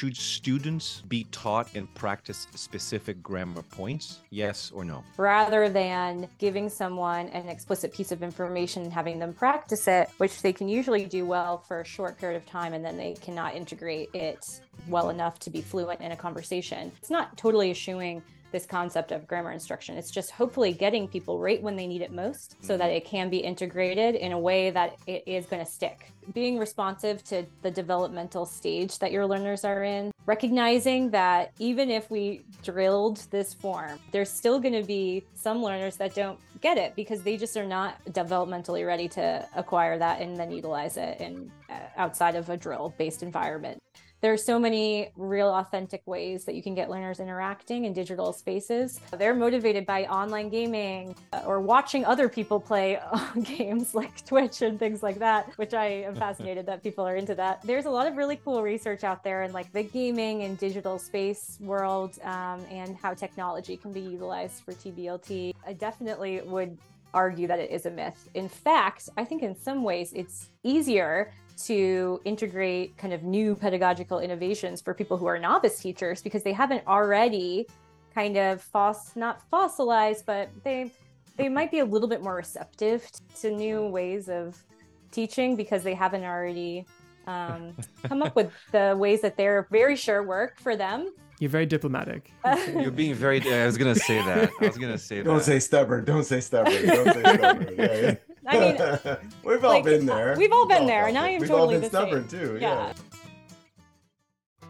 Should students be taught and practice specific grammar points? Yes or no? rather than giving someone an explicit piece of information and having them practice it, which they can usually do well for a short period of time and then they cannot integrate it well enough to be fluent in a conversation. It's not totally eschewing this concept of grammar instruction. It's just hopefully getting people right when they need it most so that it can be integrated in a way that it is going to stick. Being responsive to the developmental stage that your learners are in, recognizing that even if we drilled this form, there's still going to be some learners that don't get it because they just are not developmentally ready to acquire that and then utilize it in uh, outside of a drill based environment there are so many real authentic ways that you can get learners interacting in digital spaces. They're motivated by online gaming uh, or watching other people play games like Twitch and things like that, which I am fascinated that people are into that. There's a lot of really cool research out there in like the gaming and digital space world um, and how technology can be utilized for TBLT. I definitely would argue that it is a myth. In fact, I think in some ways it's easier to integrate kind of new pedagogical innovations for people who are novice teachers because they haven't already kind of foss not fossilized but they they might be a little bit more receptive to new ways of teaching because they haven't already um, come up with the ways that they're very sure work for them You're very diplomatic. You're being very. I was gonna say that. I was gonna say that. Don't say stubborn. Don't say stubborn. Don't say stubborn. Yeah, yeah. I mean, we've all like, been there. we've all been We've there, felt and I it. am we've totally all been the same. stubborn too. Yeah. Yeah.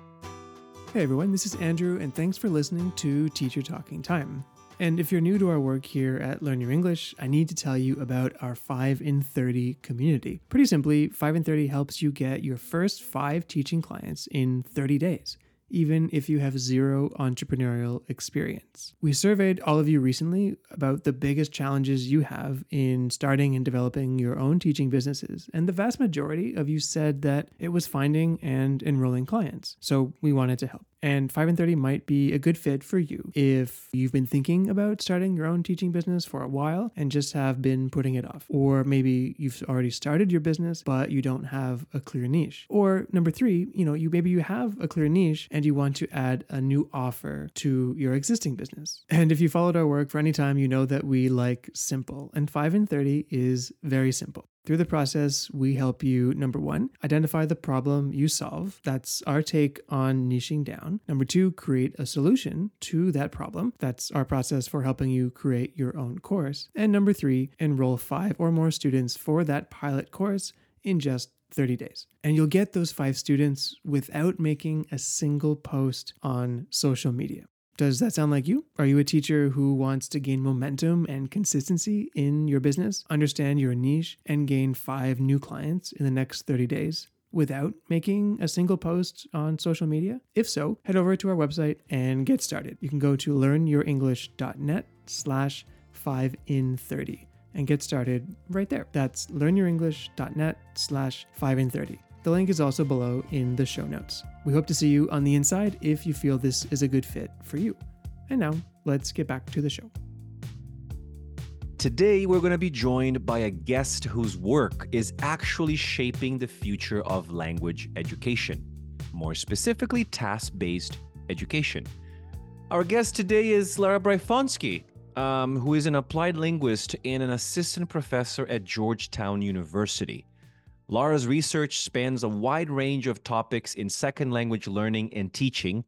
Hey everyone, this is Andrew, and thanks for listening to Teacher Talking Time. And if you're new to our work here at Learn Your English, I need to tell you about our 5 in 30 community. Pretty simply, 5 in 30 helps you get your first five teaching clients in 30 days even if you have zero entrepreneurial experience. We surveyed all of you recently about the biggest challenges you have in starting and developing your own teaching businesses, and the vast majority of you said that it was finding and enrolling clients. So we wanted to help. And 5 and 30 might be a good fit for you if you've been thinking about starting your own teaching business for a while and just have been putting it off. Or maybe you've already started your business but you don't have a clear niche. Or number 3, you know, you maybe you have a clear niche and you want to add a new offer to your existing business. And if you followed our work for any time, you know that we like simple. And 5 and 30 is very simple. Through the process, we help you, number one, identify the problem you solve. That's our take on niching down. Number two, create a solution to that problem. That's our process for helping you create your own course. And number three, enroll five or more students for that pilot course in just 30 days. And you'll get those five students without making a single post on social media. Does that sound like you? Are you a teacher who wants to gain momentum and consistency in your business, understand your niche, and gain five new clients in the next 30 days? Without making a single post on social media? If so, head over to our website and get started. You can go to learnyourenglish.net slash 5 in 30 and get started right there. That's learnyourenglish.net slash 5 in 30. The link is also below in the show notes. We hope to see you on the inside if you feel this is a good fit for you. And now, let's get back to the show. Today, we're going to be joined by a guest whose work is actually shaping the future of language education, more specifically, task based education. Our guest today is Lara Bryfonski, um, who is an applied linguist and an assistant professor at Georgetown University. Lara's research spans a wide range of topics in second language learning and teaching,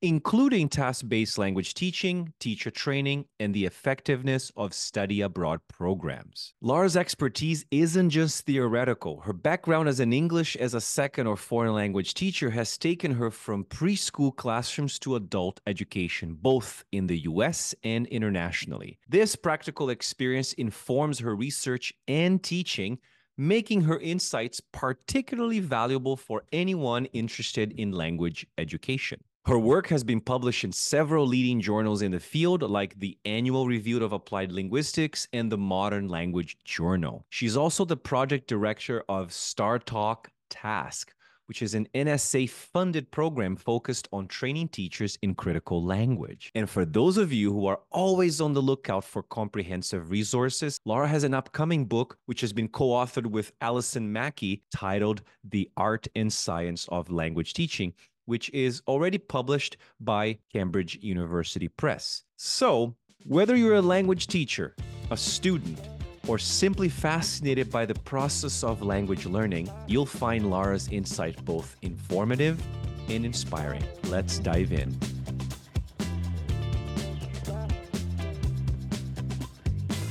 including task based language teaching, teacher training, and the effectiveness of study abroad programs. Lara's expertise isn't just theoretical. Her background as an English as a second or foreign language teacher has taken her from preschool classrooms to adult education, both in the US and internationally. This practical experience informs her research and teaching making her insights particularly valuable for anyone interested in language education. Her work has been published in several leading journals in the field, like the Annual Review of Applied Linguistics and the Modern Language Journal. She's also the project director of StarTalk Task, which is an NSA funded program focused on training teachers in critical language. And for those of you who are always on the lookout for comprehensive resources, Laura has an upcoming book which has been co authored with Alison Mackey titled The Art and Science of Language Teaching. Which is already published by Cambridge University Press. So, whether you're a language teacher, a student, or simply fascinated by the process of language learning, you'll find Lara's insight both informative and inspiring. Let's dive in.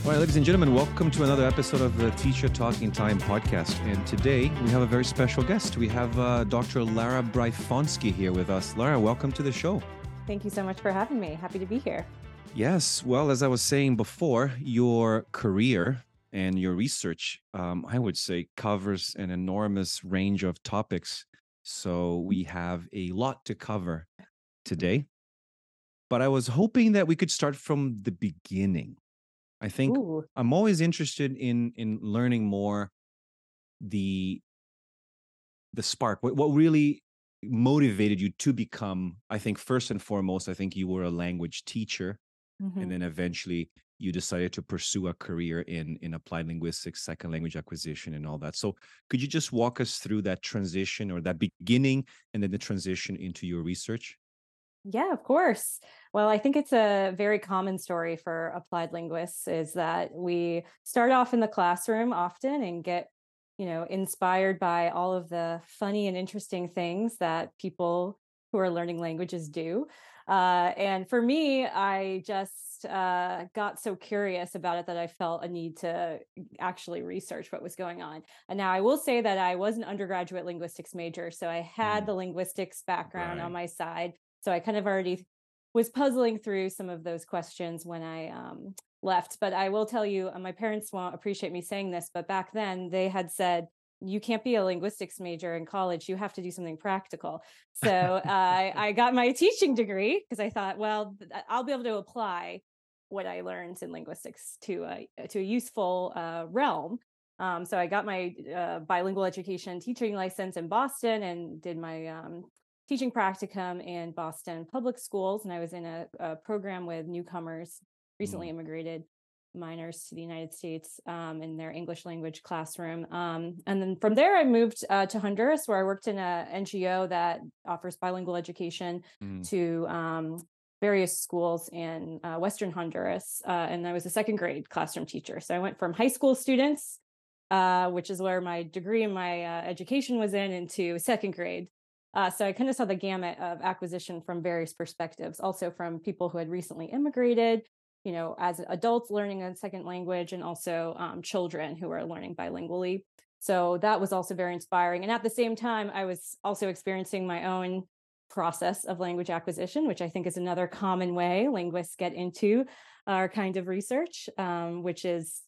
All right, ladies and gentlemen, welcome to another episode of the Teacher Talking Time podcast. And today we have a very special guest. We have uh, Dr. Lara Bryfonski here with us. Lara, welcome to the show. Thank you so much for having me. Happy to be here. Yes. Well, as I was saying before, your career and your research, um, I would say, covers an enormous range of topics. So we have a lot to cover today. But I was hoping that we could start from the beginning. I think Ooh. I'm always interested in in learning more the the spark what, what really motivated you to become i think first and foremost i think you were a language teacher Mhm. and then eventually you decided to pursue a career in in applied linguistics second language acquisition and all that so could you just walk us through that transition or that beginning and then the transition into your research Yeah, of course. Well, I think it's a very common story for applied linguists is that we start off in the classroom often and get, you know, inspired by all of the funny and interesting things that people who are learning languages do. Uh, and for me, I just uh, got so curious about it that I felt a need to actually research what was going on. And now I will say that I was an undergraduate linguistics major, so I had Mm. the linguistics background on my side. So I kind of already was puzzling through some of those questions when I um, left. But I will tell you, uh, my parents won't appreciate me saying this, but back then they had said, you can't be a linguistics major in college. You have to do something practical. So I, I got my teaching degree because I thought, well, I'll be able to apply what I learned in linguistics to a to a useful uh, realm. Um, so I got my uh, bilingual education teaching license in Boston and did my um, teaching practicum in Boston public schools, and I was in a, a program with newcomers, recently immigrated minors to the United States um, in their English language classroom. Um, and then from there, I moved uh, to Honduras, where I worked in a NGO that offers bilingual education Mm. to um, various schools in uh, Western Honduras. Uh, and I was a second grade classroom teacher. So I went from high school students, uh, which is where my degree and my uh, education was in, into second grade. Uh, so I kind of saw the gamut of acquisition from various perspectives, also from people who had recently immigrated, you know, as adults learning a second language, and also um, children who are learning bilingually. So that was also very inspiring. And at the same time, I was also experiencing my own process of language acquisition, which I think is another common way linguists get into our kind of research, um, which is,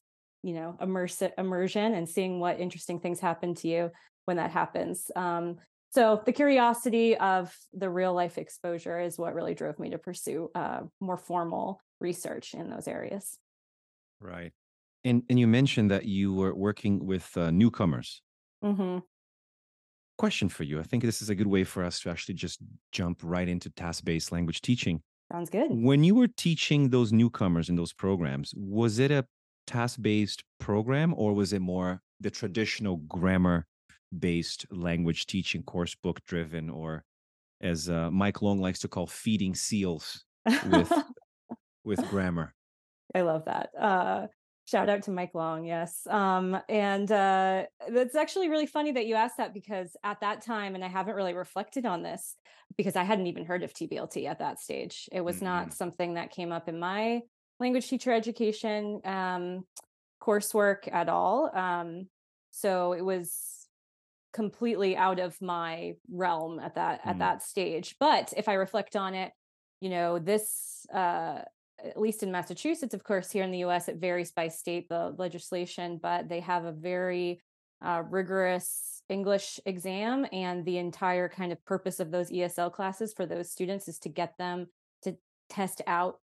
you know, immersive immersion and seeing what interesting things happen to you when that happens. Um, so the curiosity of the real life exposure is what really drove me to pursue uh, more formal research in those areas. right and and you mentioned that you were working with uh, newcomers hmm question for you. I think this is a good way for us to actually just jump right into task based language teaching. Sounds good. When you were teaching those newcomers in those programs, was it a task based program or was it more the traditional grammar based language teaching, course book driven, or as uh, Mike Long likes to call feeding seals with with grammar? I love that. Uh, shout out to Mike Long. Yes. Um, and uh, it's actually really funny that you asked that because at that time, and I haven't really reflected on this because I hadn't even heard of TBLT at that stage. It was not Mhm. something that came up in my language teacher education um, coursework at all. Um, so it was completely out of my realm at that at Mm. that stage. But if I reflect on it, you know, this uh at least in Massachusetts, of course, here in the US, it varies by state, the legislation, but they have a very uh, rigorous English exam, and the entire kind of purpose of those ESL classes for those students is to get them to test out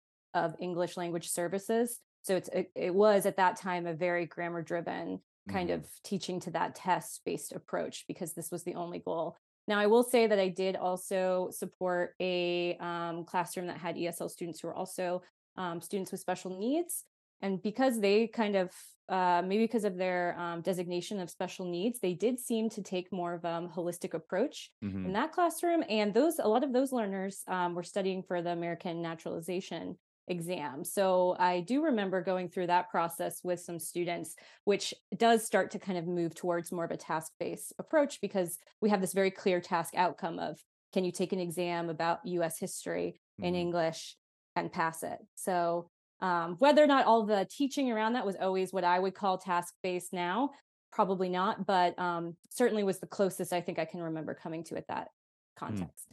of English language services. So it's it, it was at that time a very grammar driven kind Mhm. of teaching to that test based approach because this was the only goal. Now, I will say that I did also support a um, classroom that had ESL students who were also um, students with special needs. And because they kind of, uh, maybe because of their um, designation of special needs, they did seem to take more of a holistic approach Mhm. in that classroom. And those, a lot of those learners um, were studying for the American naturalization exam. So I do remember going through that process with some students, which does start to kind of move towards more of a task based approach because we have this very clear task outcome of can you take an exam about US history in Mhm. English and pass it? So um, whether or not all the teaching around that was always what I would call task based now, probably not, but um, certainly was the closest I think I can remember coming to it that context.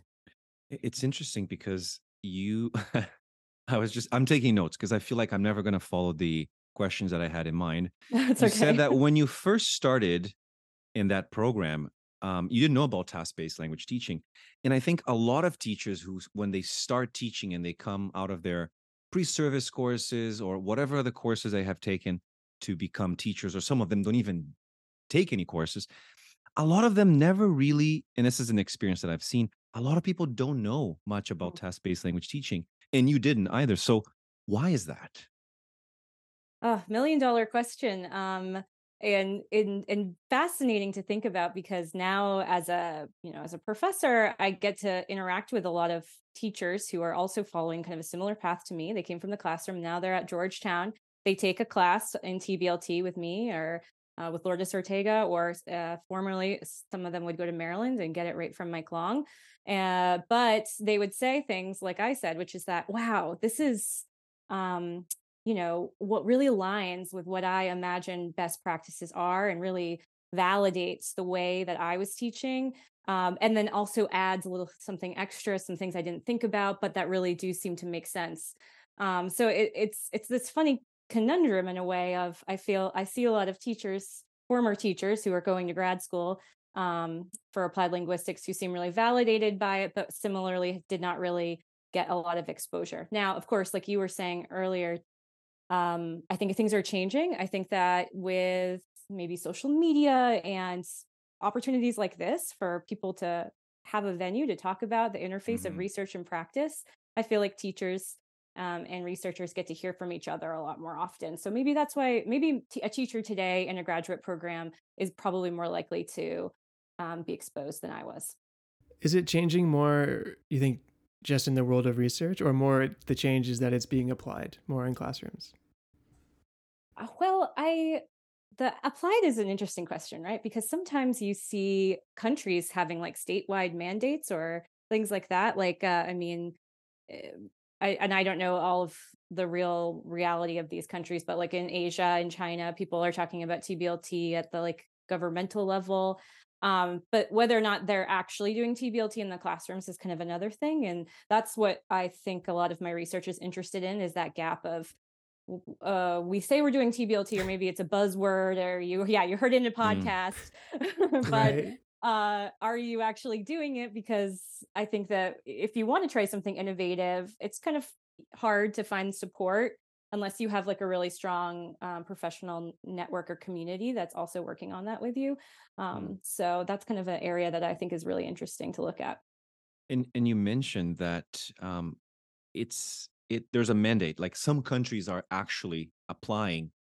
I- It's interesting because you, I was just, I'm taking notes because I feel like I'm never going to follow the questions that I had in mind. That's you okay. said that when you first started in that program, um, you didn't know about task-based language teaching, and I think a lot of teachers who, when they start teaching and they come out of their pre-service courses or whatever other courses they have taken to become teachers, or some of them don't even take any courses, a lot of them never really, and this is an experience that I've seen, a lot of people don't know much about task-based language teaching, and you didn't either. So why is that? Oh, million dollar question. Um, and and and fascinating to think about because now as a you know as a professor i get to interact with a lot of teachers who are also following kind of a similar path to me they came from the classroom now they're at georgetown they take a class in tblt with me or uh, with lourdes ortega or uh, formerly some of them would go to maryland and get it right from mike long. Uh, but they would say things like i said which is that wow this is um you know what really aligns with what i imagine best practices are and really validates the way that i was teaching. Um, and then also adds a little something extra some things i didn't think about but that really do seem to make sense. Um, so it, it's it's this funny conundrum in a way of i feel i see a lot of teachers former teachers who are going to grad school um, for applied linguistics who seem really validated by it but similarly did not really get a lot of exposure now of course like you were saying earlier um, I think things are changing. I think that with maybe social media and opportunities like this for people to have a venue to talk about the interface of Mhm. research and practice, I feel like teachers um, and researchers get to hear from each other a lot more often. So maybe that's why maybe t- a teacher today in a graduate program is probably more likely to um, be exposed than I was. Is it changing more, you think, just in the world of research, or more the change is that it's being applied more in classrooms? Uh, Well, I the applied is an interesting question, right? Because sometimes you see countries having like statewide mandates or things like that. Like, uh, I mean, eh, I, and I don't know all of the real reality of these countries, but like in Asia and China, people are talking about TBLT at the like governmental level. Um, but whether or not they're actually doing TBLT in the classrooms is kind of another thing. And that's what I think a lot of my research is interested in is that gap of uh we say we're doing TBLT or maybe it's a buzzword or you yeah you heard it in a Mm. podcast but Right. Uh are you actually doing it because I think that if you want to try something innovative it's kind of hard to find support unless you have like a really strong um, professional network or community that's also working on that with you um so that's kind of an area that I think is really interesting to look at And and you mentioned that um, it's it. There's a mandate. Like some countries are actually applying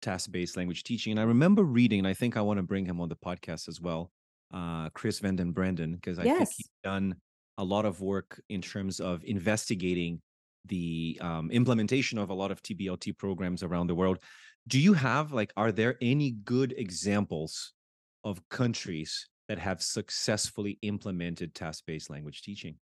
task-based language teaching. And I remember reading, and I think I want to bring him on the podcast as well, uh, Kris Van den Branden, because I think Yes. he's done a lot of work in terms of investigating the um, implementation of a lot of TBLT programs around the world. Do you have like, are there any good examples of countries that have successfully implemented task-based language teaching?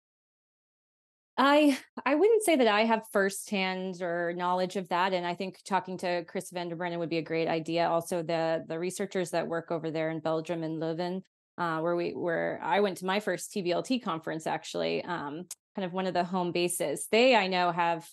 I I wouldn't say that I have firsthand or knowledge of that, and I think talking to Kris van der would be a great idea. Also, the the researchers that work over there in Belgium and Leuven, uh, where we where I went to my first TBLT conference, actually, um, kind of one of the home bases. They I know have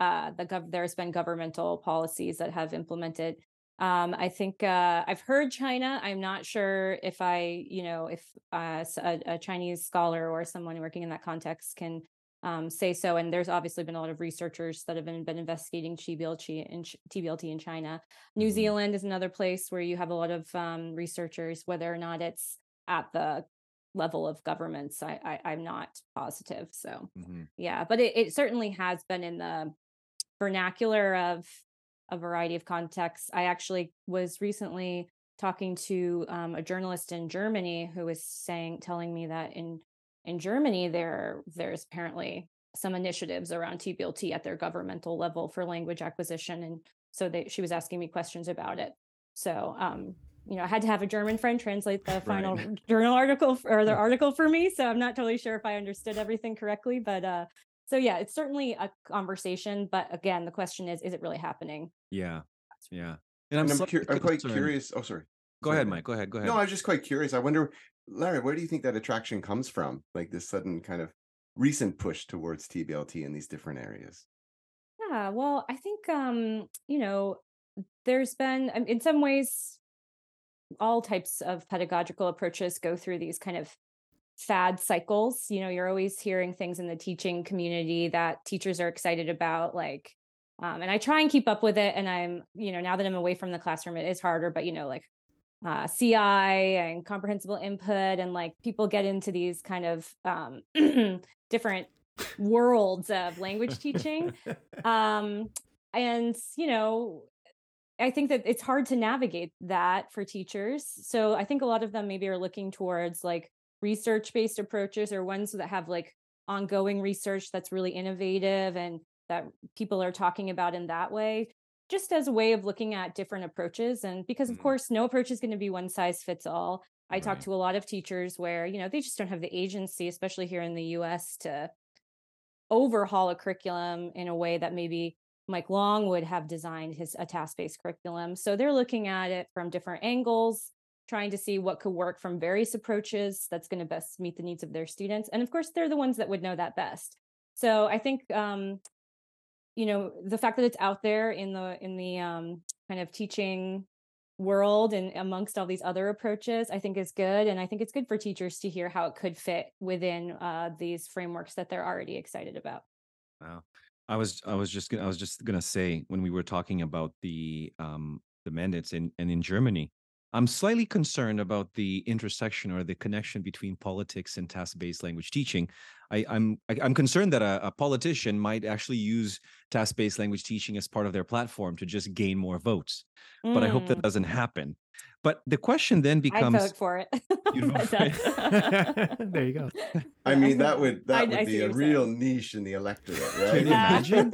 uh, the gov- there's been governmental policies that have implemented Um, I think uh, I've heard China. I'm not sure if I, you know, if uh, a, a Chinese scholar or someone working in that context can um, say so. And there's obviously been a lot of researchers that have been, been investigating TBLT in, TBLT in China. New mm-hmm. Zealand is another place where you have a lot of um, researchers, whether or not it's at the level of governments, I, I am not positive. So mm-hmm. yeah, but it, it certainly has been in the vernacular of a variety of contexts. I actually was recently talking to um, a journalist in Germany who was saying, telling me that in in Germany there there's apparently some initiatives around TBLT at their governmental level for language acquisition, and so they, she was asking me questions about it. So um, you know, I had to have a German friend translate the final right. journal article or the article for me. So I'm not totally sure if I understood everything correctly, but uh, so yeah, it's certainly a conversation. But again, the question is, is it really happening? Yeah, yeah. And I'm, and I'm, I'm quite curious. Oh, sorry. Go sorry. ahead, Mike. Go ahead. Go ahead. No, I was just quite curious. I wonder, Lara, where do you think that attraction comes from? Like this sudden kind of recent push towards TBLT in these different areas. Yeah, well, I think um, you know, there's been in some ways all types of pedagogical approaches go through these kind of fad cycles. You know, you're always hearing things in the teaching community that teachers are excited about, like, um, and I try and keep up with it. And I'm, you know, now that I'm away from the classroom, it is harder, but, you know, like uh, CI and comprehensible input, and like people get into these kind of um, different worlds of language teaching. Um, and, you know, I think that it's hard to navigate that for teachers. So I think a lot of them maybe are looking towards like research based approaches or ones that have like ongoing research that's really innovative and that people are talking about in that way just as a way of looking at different approaches and because of mm. course no approach is going to be one size fits all i right. talk to a lot of teachers where you know they just don't have the agency especially here in the us to overhaul a curriculum in a way that maybe Mike Long would have designed his a task-based curriculum. So they're looking at it from different angles, trying to see what could work from various approaches that's going to best meet the needs of their students. And of course, they're the ones that would know that best. So I think um, you know the fact that it's out there in the in the um, kind of teaching world and amongst all these other approaches i think is good and i think it's good for teachers to hear how it could fit within uh, these frameworks that they're already excited about wow I was I was just gonna, I was just gonna say when we were talking about the um the mandates in and in Germany, I'm slightly concerned about the intersection or the connection between politics and task-based language teaching. I, I'm am i am concerned that a, a, politician might actually use task-based language teaching as part of their platform to just gain more votes. Mm. But I hope that mm. doesn't happen. But the question then becomes I vote for it. there you go. I mean, that would that I, would I be a real saying. niche in the electorate, right? Can you imagine?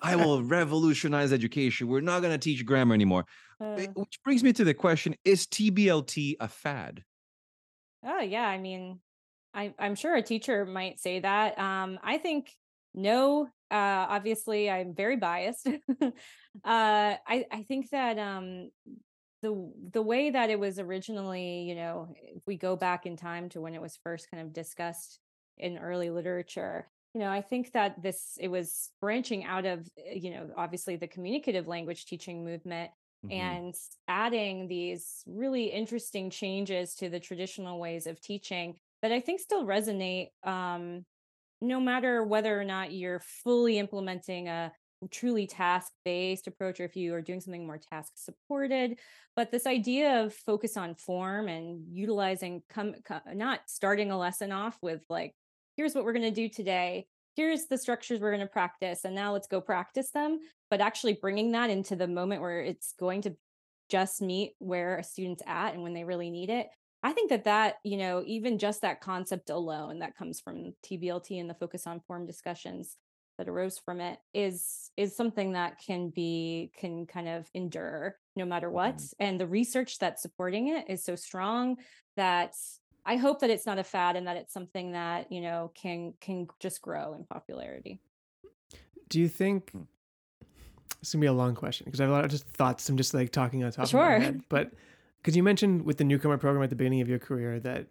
I will revolutionize education. We're not going to teach grammar anymore. Uh, Which brings me to the question: Is TBLT a fad? Oh yeah, I mean, I, I'm sure a teacher might say that. Um, I think no. Uh, obviously, I'm very biased. uh, I I think that um, the the way that it was originally, you know, if we go back in time to when it was first kind of discussed in early literature, you know, I think that this it was branching out of, eh, you know, obviously the communicative language teaching movement mm-hmm. and adding these really interesting changes to the traditional ways of teaching that I think still resonate um, no matter whether or not you're fully implementing a truly task based approach or if you are doing something more task supported but this idea of focus on form and utilizing come, not starting a lesson off with like here's what we're going to do today. Here's the structures we're going to practice and now let's go practice them but actually bringing that into the moment where it's going to just meet where a student's at and when they really need it. I think that that you know even just that concept alone that comes from tblt and the focus on form discussions that arose from it is is something that can be can kind of endure no matter what mm-hmm. and the research that's supporting it is so strong that i hope that it's not a fad and that it's something that you know can can just grow in popularity do you think hmm. it's gonna be a long question because i have a lot of just thoughts i'm just like talking on top sure. of my head but because you mentioned with the newcomer program at the beginning of your career that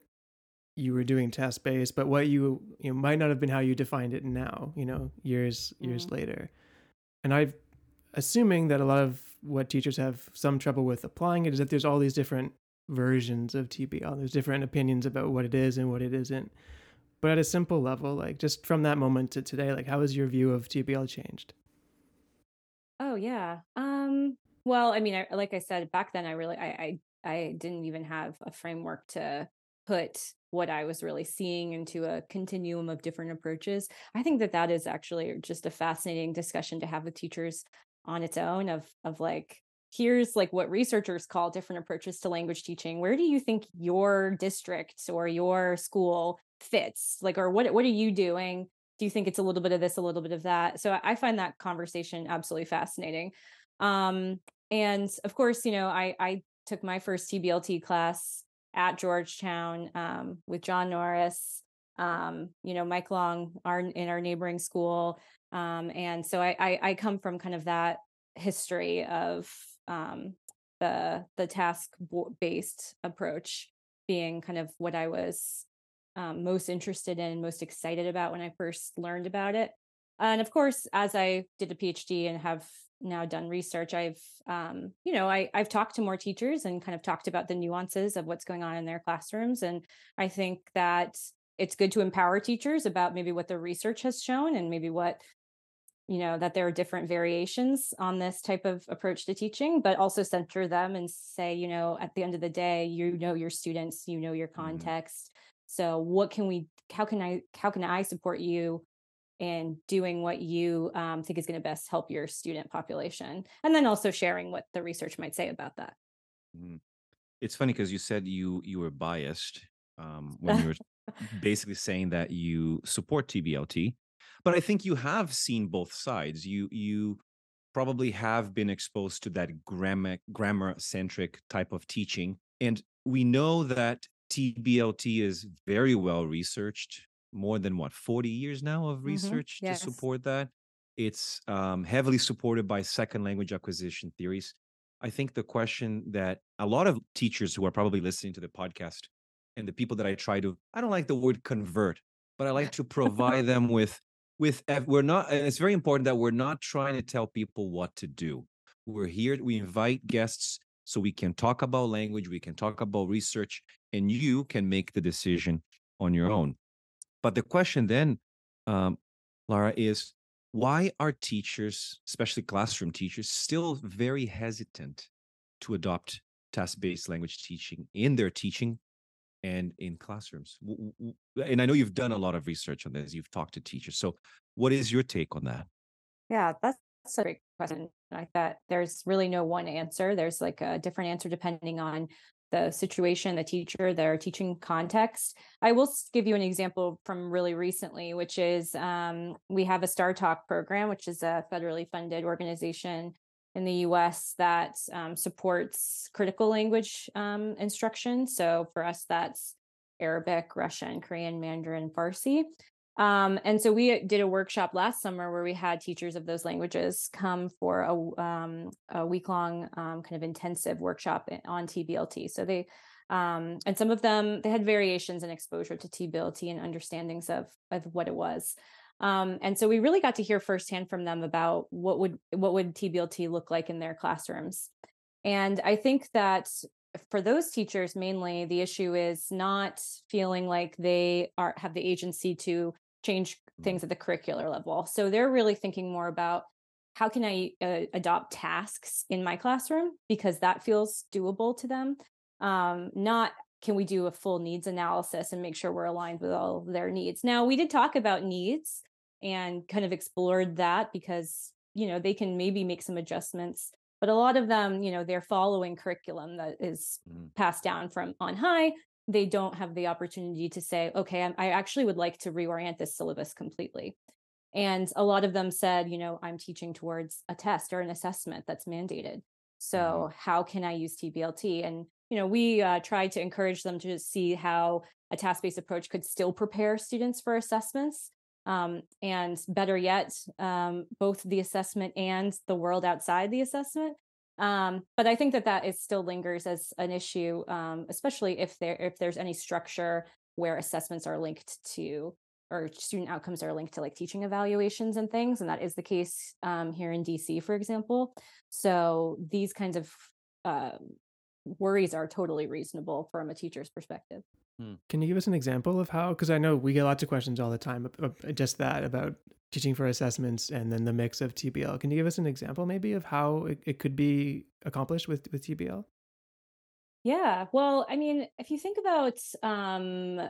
you were doing task based, but what you you know, might not have been how you defined it now, you know, years years mm-hmm. later. And I'm assuming that a lot of what teachers have some trouble with applying it is that there's all these different versions of TBL. There's different opinions about what it is and what it isn't. But at a simple level, like just from that moment to today, like how has your view of TBL changed? Oh yeah. Um well, I mean, I, like I said back then I really I, I I didn't even have a framework to put what I was really seeing into a continuum of different approaches. I think that that is actually just a fascinating discussion to have with teachers on its own of of like here's like what researchers call different approaches to language teaching. Where do you think your district or your school fits? Like or what what are you doing? Do you think it's a little bit of this a little bit of that? So i find that conversation absolutely fascinating. Um and of course you know i i took my first tblt class at georgetown um, with john norris um, you know mike long our in our neighboring school um, and so I, I, I come from kind of that history of um, the the task based approach being kind of what I was um, most interested in, most excited about when I first learned about it. And of course, as I did a PhD and have now done research, I've um, you know I, I've talked to more teachers and kind of talked about the nuances of what's going on in their classrooms, and I think that it's good to empower teachers about maybe what the research has shown and maybe what you know that there are different variations on this type of approach to teaching but also center them and say you know at the end of the day you know your students you know your mm-hmm. context mm-hmm. so what can we how can i how can i support you in doing what you um, think is going to best help your student population and then also sharing what the research might say about that mm. it's funny because you said you you were biased um, when you were basically saying that you support tblt but I think you have seen both sides. You you probably have been exposed to that grammar grammar centric type of teaching, and we know that TBLT is very well researched. More than what forty years now of mm-hmm. research mm-hmm. yes. to support that. It's um, heavily supported by second language acquisition theories. I think the question that a lot of teachers who are probably listening to the podcast and the people that I try to, I don't like the word convert, but I like to provide them with with we're not and it's very important that we're not trying to tell people what to do we're here we invite guests so we can talk about language we can talk about research and you can make the decision on your own but the question then um, lara is why are teachers especially classroom teachers still very hesitant to adopt task-based language teaching in their teaching and in classrooms. And I know you've done a lot of research on this. You've talked to teachers. So, what is your take on that? Yeah, that's a great question. I thought there's really no one answer. There's like a different answer depending on the situation, the teacher, their teaching context. I will give you an example from really recently, which is um, we have a Star Talk program, which is a federally funded organization in the US that um, supports critical language um, instruction. So for us, that's Arabic, Russian, Korean, Mandarin, Farsi. Um, and so we did a workshop last summer where we had teachers of those languages come for a, um, a week long um, kind of intensive workshop on TBLT. So they, um, and some of them, they had variations in exposure to TBLT and understandings of, of what it was. Um, and so we really got to hear firsthand from them about what would what would TBLT look like in their classrooms. And I think that for those teachers mainly the issue is not feeling like they are have the agency to change mm. things at the curricular level. So they're really thinking more about how can I uh, adopt tasks in my classroom because that feels doable to them. Um, not can we do a full needs analysis and make sure we're aligned with all their needs. Now we did talk about needs and kind of explored that because you know they can maybe make some adjustments but a lot of them you know they're following curriculum that is mm. passed down from on high they don't have the opportunity to say okay i actually would like to reorient this syllabus completely and a lot of them said you know i'm teaching towards a test or an assessment that's mandated so mm. how can i use tblt and you know we uh, tried to encourage them to see how a task-based approach could still prepare students for assessments um, and better yet, um, both the assessment and the world outside the assessment. Um, but I think that that is still lingers as an issue, um, especially if there if there's any structure where assessments are linked to or student outcomes are linked to like teaching evaluations and things and that is the case um, here in dc for example. So these kinds of uh, worries are totally reasonable from a teacher's perspective Can you give us an example of how? Because I know we get lots of questions all the time just that about teaching for assessments and then the mix of TBL. Can you give us an example maybe of how it, it could be accomplished with with TBL? Yeah. Well, I mean, if you think about, um,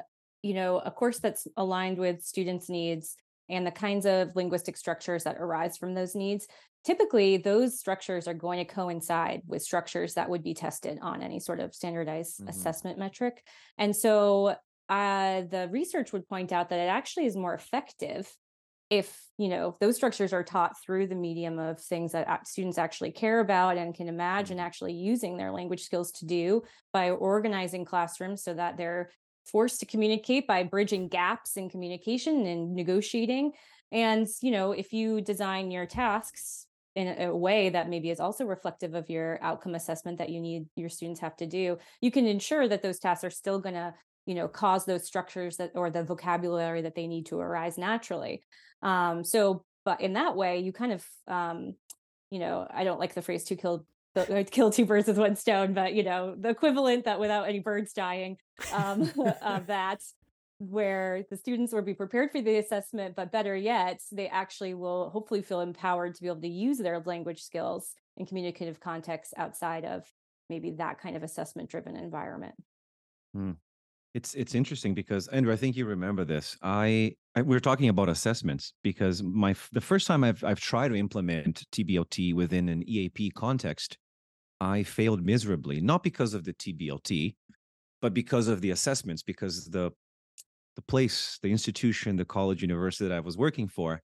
you know, a course that's aligned with students' needs and the kinds of linguistic structures that arise from those needs, typically those structures are going to coincide with structures that would be tested on any sort of standardized Mhm. assessment metric. And so uh, the research would point out that it actually is more effective if you know those structures are taught through the medium of things that students actually care about and can imagine actually using their language skills to do by organizing classrooms so that they're forced to communicate by bridging gaps in communication and negotiating and you know if you design your tasks in a way that maybe is also reflective of your outcome assessment that you need your students have to do. You can ensure that those tasks are still going to you know cause those structures that or the vocabulary that they need to arise naturally. Um so but in that way you kind of um you know i don't like the phrase to kill kill two birds with one stone but you know the equivalent that without any birds dying um of that where the students will be prepared for the assessment but better yet they actually will hopefully feel empowered to be able to use their language skills in communicative contexts outside of maybe that kind of assessment driven environment hmm. It's it's interesting because Andrew, I think you remember this. I, I we were talking about assessments because my the first time I've I've tried to implement TBLT within an EAP context, I failed miserably. Not because of the TBLT, but because of the assessments. Because the the place, the institution, the college, university that I was working for,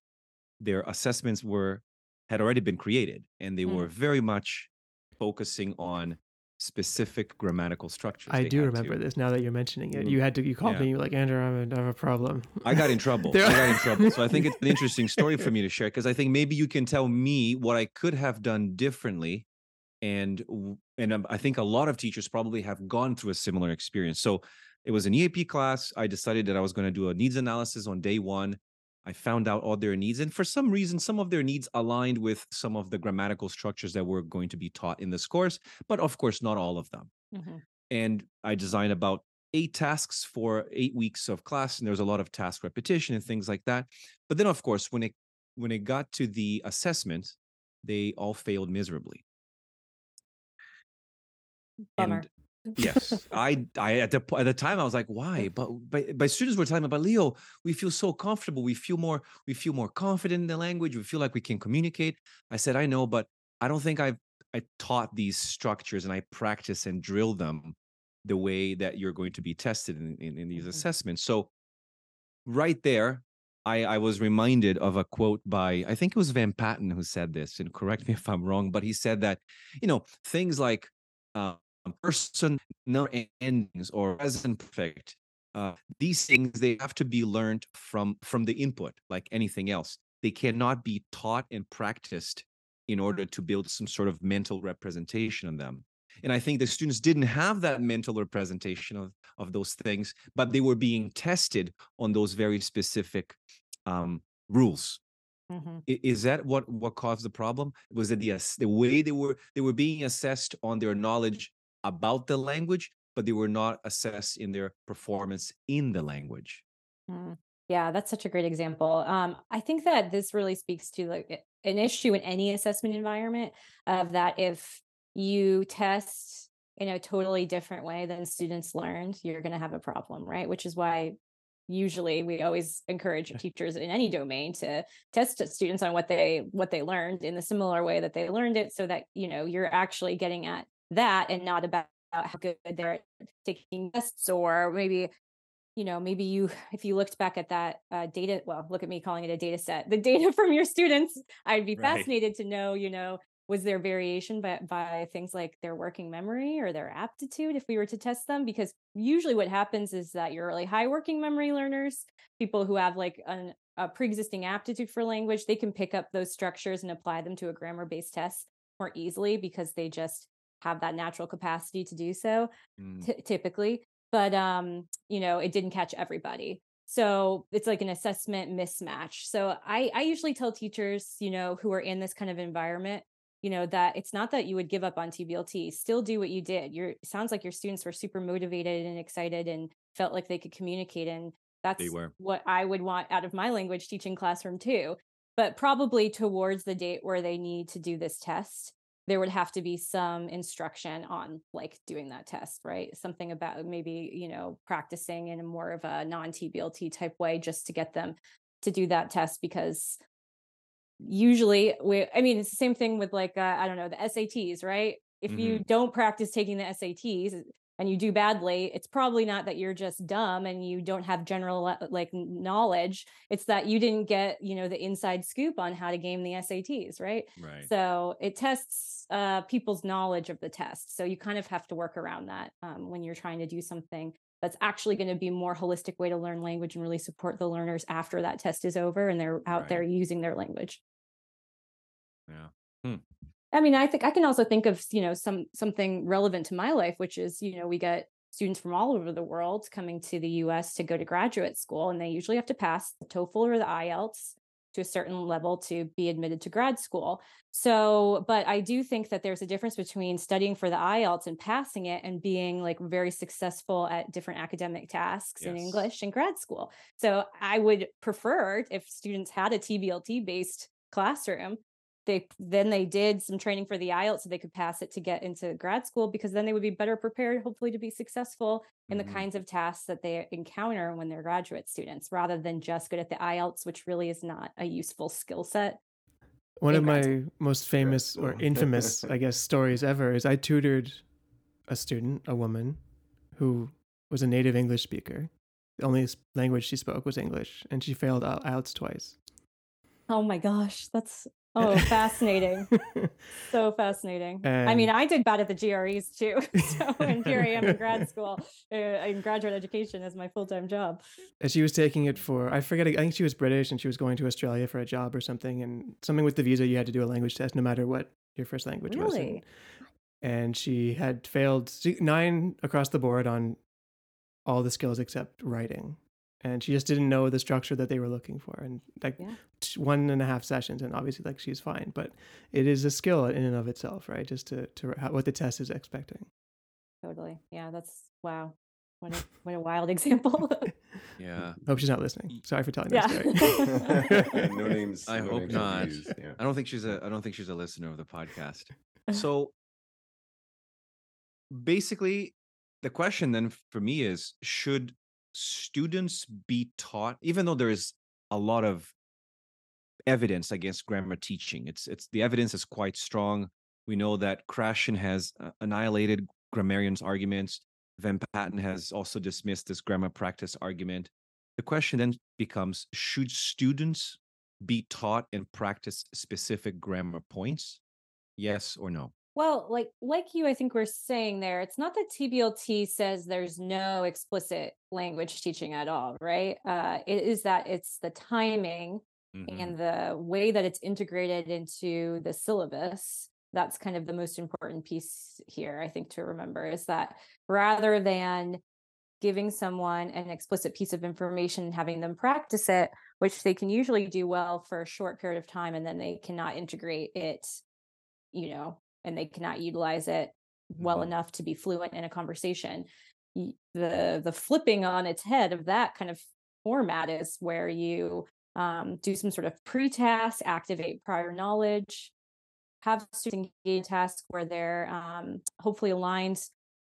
their assessments were had already been created, and they Mm. were very much focusing on specific grammatical structures. I do remember to- this now that you're mentioning it. Mm, You had to you called yeah. me you were like Andrew, I'm a, I have a problem. I got in trouble. I got in trouble. So I think it's an interesting story for me to share because I think maybe you can tell me what I could have done differently, and and um, I think a lot of teachers probably have gone through a similar experience. So it was an EAP class. I decided that I was going to do a needs analysis on day one. I found out all their needs, and for some reason, some of their needs aligned with some of the grammatical structures that were going to be taught in this course, but of course, not all of them Mhm. and I designed about eight tasks for eight weeks of class, and there was a lot of task repetition and things like that. But then, of course, when it when it got to the assessment, they all failed miserably. Bummer. And yes, I I at the at the time I was like, why? But but but students were telling me, but Leo, we feel so comfortable. We feel more we feel more confident in the language. We feel like we can communicate. I said, I know, but I don't think I've I taught these structures and I practice and drill them the way that you're going to be tested in, in, in these Mhm. assessments. So right there, I, I was reminded of a quote by I think it was Van Patten who said this, and correct me if I'm wrong, but he said that you know things like uh, person no endings or present perfect uh, these things they have to be learned from from the input like anything else. They cannot be taught and practiced in order to build some sort of mental representation of them. And i think the students didn't have that mental representation of of those things but they were being tested on those very specific um, rules. Mhm. Is that what what caused the problem? Was it the the way they were they were being assessed on their knowledge about the language but they were not assessed in their performance in the language Mm. Yeah, that's such a great example. Um, I think that this really speaks to like an issue in any assessment environment of that if you test in a totally different way than students learned, you're going to have a problem, right? Which is why usually we always encourage teachers in any domain to test students on what they what they learned in the similar way that they learned it so that you know you're actually getting at that and not about how good they're at taking tests or maybe you know maybe you if you looked back at that uh, data well look at me calling it a data set the data from your students i'd be Right. fascinated to know you know was there variation by, by things like their working memory or their aptitude if we were to test them because usually what happens is that your really high working memory learners people who have like an, a pre-existing aptitude for language they can pick up those structures and apply them to a grammar based test more easily because they just have that natural capacity to do so Mm, ty- typically but um you know it didn't catch everybody. So it's like an assessment mismatch. So i i usually tell teachers you know who are in this kind of environment you know that it's not that you would give up on tblt still do what you did. Your sounds like your students were super motivated and excited and felt like they could communicate and that's what i would want out of my language teaching classroom too. But probably towards the date where they need to do this test there would have to be some instruction on like doing that test right something about maybe you know practicing in a more of a non-tblt type way just to get them to do that test because usually we i mean it's the same thing with like uh, i don't know the sats right if mm-hmm. you don't practice taking the sats and you do badly it's probably not that you're just dumb and you don't have general uh, like knowledge. It's that you didn't get you know the inside scoop on how to game the sats right? Right. So it tests uh, people's knowledge of the test so you kind of have to work around that um, when you're trying to do something that's actually going to be more holistic way to learn language and really support the learners after that test is over and they're out right. there using their language. Yeah. Hmm. I mean i think i can also think of you know some something relevant to my life which is you know we get students from all over the world coming to the us to go to graduate school and they usually have to pass the toefl or the ielts to a certain level to be admitted to grad school. So, but I do think that there's a difference between studying for the IELTS and passing it and being like very successful at different academic tasks yes. in English in grad school. So, I would prefer if students had a TBLT based classroom they then they did some training for the IELTS so they could pass it to get into grad school because then they would be better prepared, hopefully, to be successful in mm-hmm. the kinds of tasks that they encounter when they're graduate students, rather than just good at the IELTS, which really is not a useful skill set. One of my school. most famous or infamous, I guess, stories ever is I tutored a student, a woman, who was a native English speaker. The only language she spoke was English, and she failed IELTS twice. Oh my gosh, that's Oh, fascinating. so fascinating. And I mean, I did bad at the GREs too. so, and here I am in grad school, uh, in graduate education as my full time job. And she was taking it for, I forget, I think she was British and she was going to Australia for a job or something. And something with the visa, you had to do a language test no matter what your first language really? was. And, and she had failed nine across the board on all the skills except writing and she just didn't know the structure that they were looking for and like yeah. one and a half sessions and obviously like she's fine but it is a skill in and of itself right? Just to to what the test is expecting. Totally. Yeah that's wow. What a what a wild example. Yeah. Hope she's not listening. Sorry for telling yeah. that story. No names i no hope names not. yeah. i don't think she's a i don't think she's a listener of the podcast. So basically the question then for me is should students be taught, even though there is a lot of evidence against grammar teaching, it's it's the evidence is quite strong. We know that Krashen has uh, annihilated grammarians' arguments. Van Patten has also dismissed this grammar practice argument. The question then becomes should students be taught and practice specific grammar points? Yes or no? Well, like like you, I think we're saying there, it's not that TBLT says there's no explicit language teaching at all, right? Uh, it is that it's the timing mm-hmm. and the way that it's integrated into the syllabus. That's kind of the most important piece here, I think, to remember is that rather than giving someone an explicit piece of information and having them practice it, which they can usually do well for a short period of time, and then they cannot integrate it you know and they cannot utilize it well mm-hmm. enough to be fluent in a conversation the the flipping on its head of that kind of format is where you um, do some sort of pre-task activate prior knowledge have students engage tasks where they're um, hopefully aligned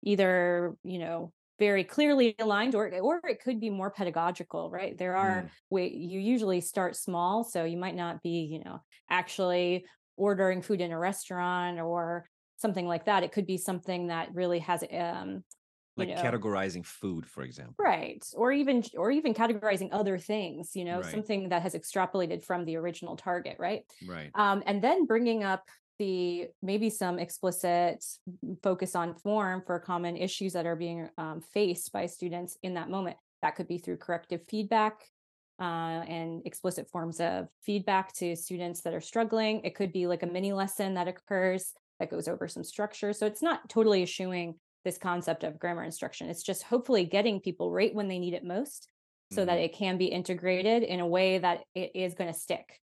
either you know very clearly aligned or or it could be more pedagogical right there are mm. way you usually start small so you might not be you know actually ordering food in a restaurant or something like that. It could be something that really has um like know, categorizing food for example right or even or even categorizing other things you know right. something that has extrapolated from the original target right right um, and then bringing up the maybe some explicit focus on form for common issues that are being um, faced by students in that moment that could be through corrective feedback uh, and explicit forms of feedback to students that are struggling. It could be like a mini lesson that occurs that goes over some structure. So it's not totally eschewing this concept of grammar instruction. It's just hopefully getting people right when they need it most so that Mhm. it can be integrated in a way that it is going to stick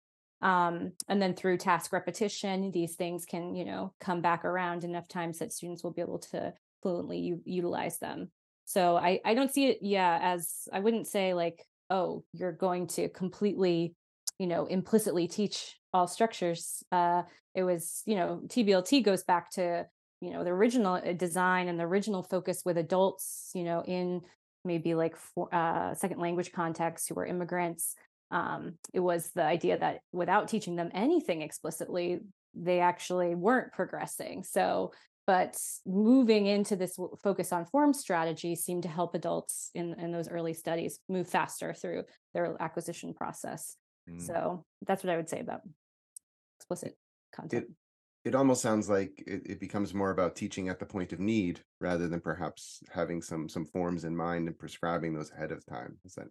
um, and then through task repetition these things can you know come back around enough times that students will be able to fluently u- utilize them so I, I don't see it yeah as i wouldn't say like oh you're going to completely you know implicitly teach all structures uh it was you know tblt goes back to you know the original uh, design and the original focus with adults you know in maybe like for, uh, second language contexts who were immigrants um, it was the idea that without teaching them anything explicitly they actually weren't progressing. So but moving into this focus on form strategy seemed to help adults in, in those early studies move faster through their acquisition process Mm. so that's what i would say about explicit content It almost sounds like it, it becomes more about teaching at the point of need rather than perhaps having some some forms in mind and prescribing those ahead of time. Is that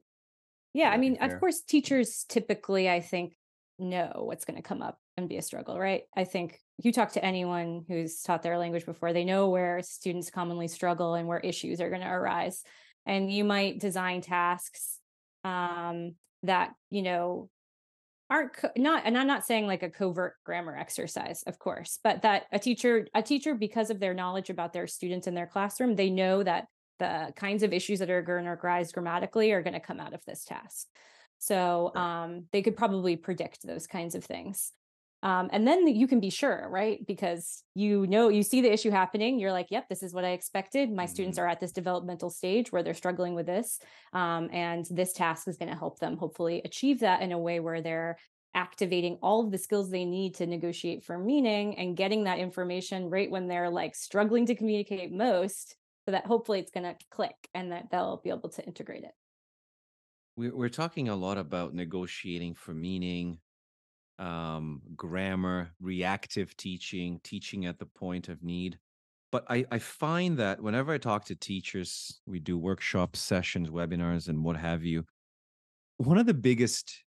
Yeah, I mean, fair. of course, teachers typically, I think, know what's going to come up be a struggle, right? I think you talk to anyone who's taught their language before, they know where students commonly struggle and where issues are going to arise. And you might design tasks um, that, you know, aren't co- not and i'm not saying like a covert grammar exercise of course but that a teacher a teacher because of their knowledge about their students in their classroom they know that the kinds of issues that are going to arise grammatically are going to come out of this task so um, they could probably predict those kinds of things um, and then you can be sure right? Because you know you see the issue happening you're like yep this is what i expected. My students are at this developmental stage where they're struggling with this um, and this task is going to help them hopefully achieve that in a way where they're activating all of the skills they need to negotiate for meaning and getting that information right when they're like struggling to communicate most so that hopefully it's going to click and that they'll be able to integrate it. We're, we're talking a lot about negotiating for meaning, um, grammar, reactive teaching, teaching at the point of need. But I, I find that whenever I talk to teachers, we do workshops, sessions, webinars, and what have you. One of the biggest,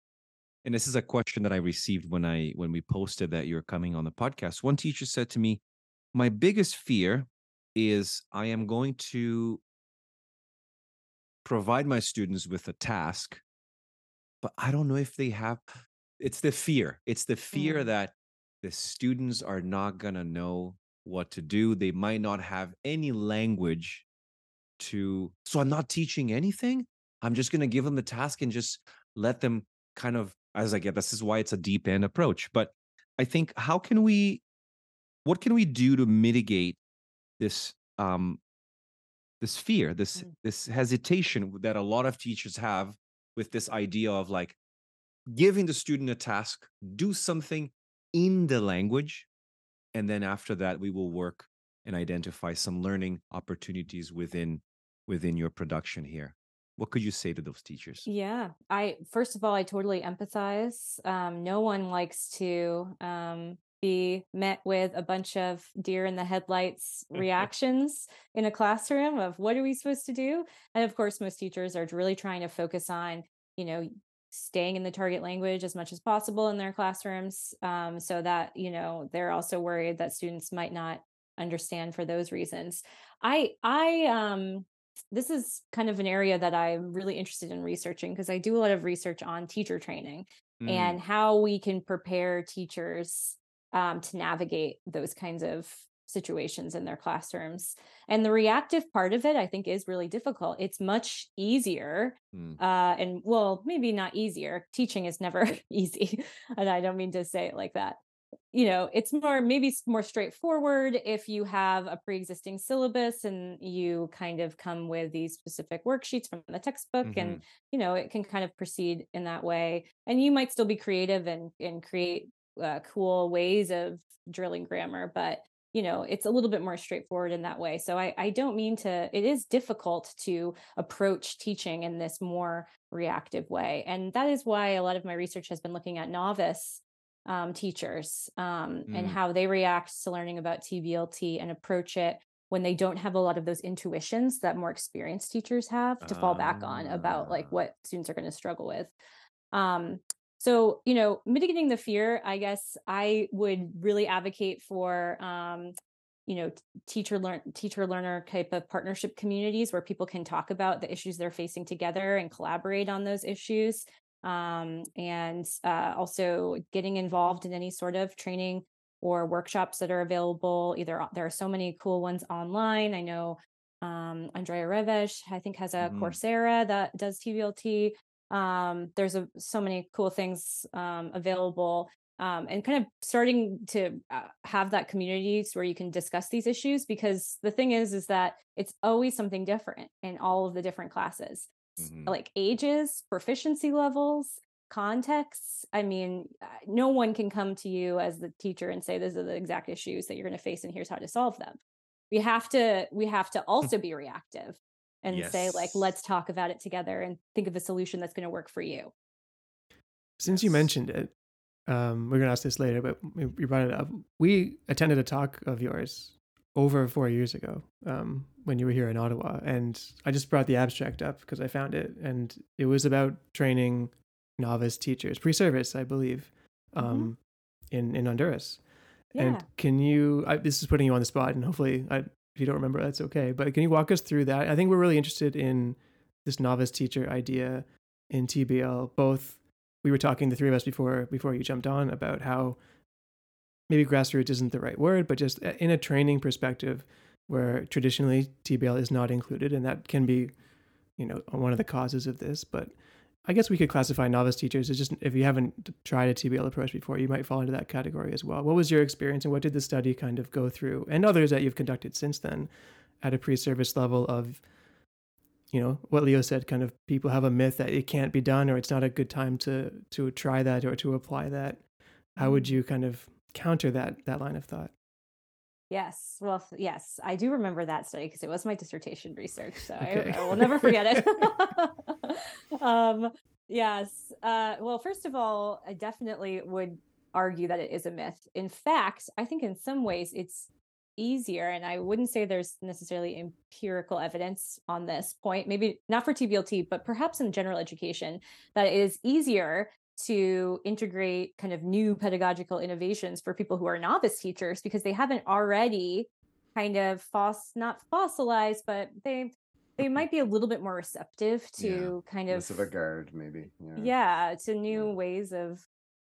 and this is a question that I received when I when we posted that you're coming on the podcast. One teacher said to me, "My biggest fear is I am going to provide my students with a task, but I don't know if they have it's the fear. It's the fear Mm. that the students are not going to know what to do. They might not have any language to so I'm not teaching anything. I'm just going to give them the task and just let them kind of as I get this is why it's a deep end approach. But I think how can we what can we do to mitigate this um this fear, this Mm. this hesitation that a lot of teachers have with this idea of like giving the student a task, do something in the language, and then after that we will work and identify some learning opportunities within within your production here. What could you say to those teachers? Yeah, I first of all, I totally empathize. Um, no one likes to um, be met with a bunch of deer in the headlights reactions in a classroom of what are we supposed to do? And of course, most teachers are really trying to focus on, you know, staying in the target language as much as possible in their classrooms, um, so that you know they're also worried that students might not understand for those reasons. I I um this is kind of an area that I'm really interested in researching because I do a lot of research on teacher training Mm, and how we can prepare teachers um, to navigate those kinds of situations in their classrooms. And the reactive part of it, I think, is really difficult. It's much easier. mm, Uh, and well, maybe not easier. Teaching is never easy. And I don't mean to say it like that you know it's more maybe it's more straightforward if you have a pre-existing syllabus and you kind of come with these specific worksheets from the textbook and you know it can kind of proceed in that way and you might still be creative and and create uh, cool ways of drilling grammar but you know it's a little bit more straightforward in that way so I, I don't mean to it is difficult to approach teaching in this more reactive way and that is why a lot of my research has been looking at novice um, teachers um, and Mm. how they react to learning about TBLT and approach it when they don't have a lot of those intuitions that more experienced teachers have to fall back on about like Ah. what students are going to struggle with. Um, so, you know, mitigating the fear, I guess I would really advocate for, um, you know teacher learn teacher learner type of partnership communities where people can talk about the issues they're facing together and collaborate on those issues um, and uh, also getting involved in any sort of training or workshops that are available either there are so many cool ones online i know um, Andrea Révész i think has a mm-hmm. coursera that does tblt um, there's a, so many cool things um, available um, and kind of starting to uh, have that community where you can discuss these issues because the thing is is that it's always something different in all of the different classes. Mm-hmm. like ages proficiency levels contexts i mean no one can come to you as the teacher and say these are the exact issues that you're going to face and here's how to solve them. We have to we have to also be reactive and yes. say like let's talk about it together and think of a solution that's going to work for you since you mentioned it um, we're going to ask this later, but you brought it up. We attended a talk of yours over four years ago um, when you were here in Ottawa. And I just brought the abstract up because I found it. And it was about training novice teachers, pre service, I believe, um, mm-hmm. in, in Honduras. Yeah. And can you, I, this is putting you on the spot, and hopefully, I, if you don't remember, that's okay. But can you walk us through that? I think we're really interested in this novice teacher idea in TBL, both we were talking the three of us before before you jumped on about how maybe grassroots isn't the right word, but just uh, in a training perspective where traditionally TBL is not included, and that can be, you know, one of the causes of this. But I guess we could classify novice teachers as just if you haven't tried a TBL approach before, you might fall into that category as well. What was your experience, and what did the study kind of go through, and others that you've conducted since then, at a pre-service level of you know what leo said kind of people have a myth that it can't be done or it's not a good time to to try that or to apply that how would mm. you kind of counter that that line of thought yes well yes i do remember that study because it was my dissertation research so okay. I, I, will never forget it um yes uh well first of all i definitely would argue that it is a myth in fact i think in some ways it's easier and i wouldn't say there's necessarily empirical evidence on this point maybe not for tblt but perhaps in general education that it is easier to integrate kind of new pedagogical innovations for people who are novice teachers because they haven't already kind of foss not fossilized but they they might be a little bit more receptive to yeah. kind of less of a guard maybe yeah, yeah to new yeah. ways of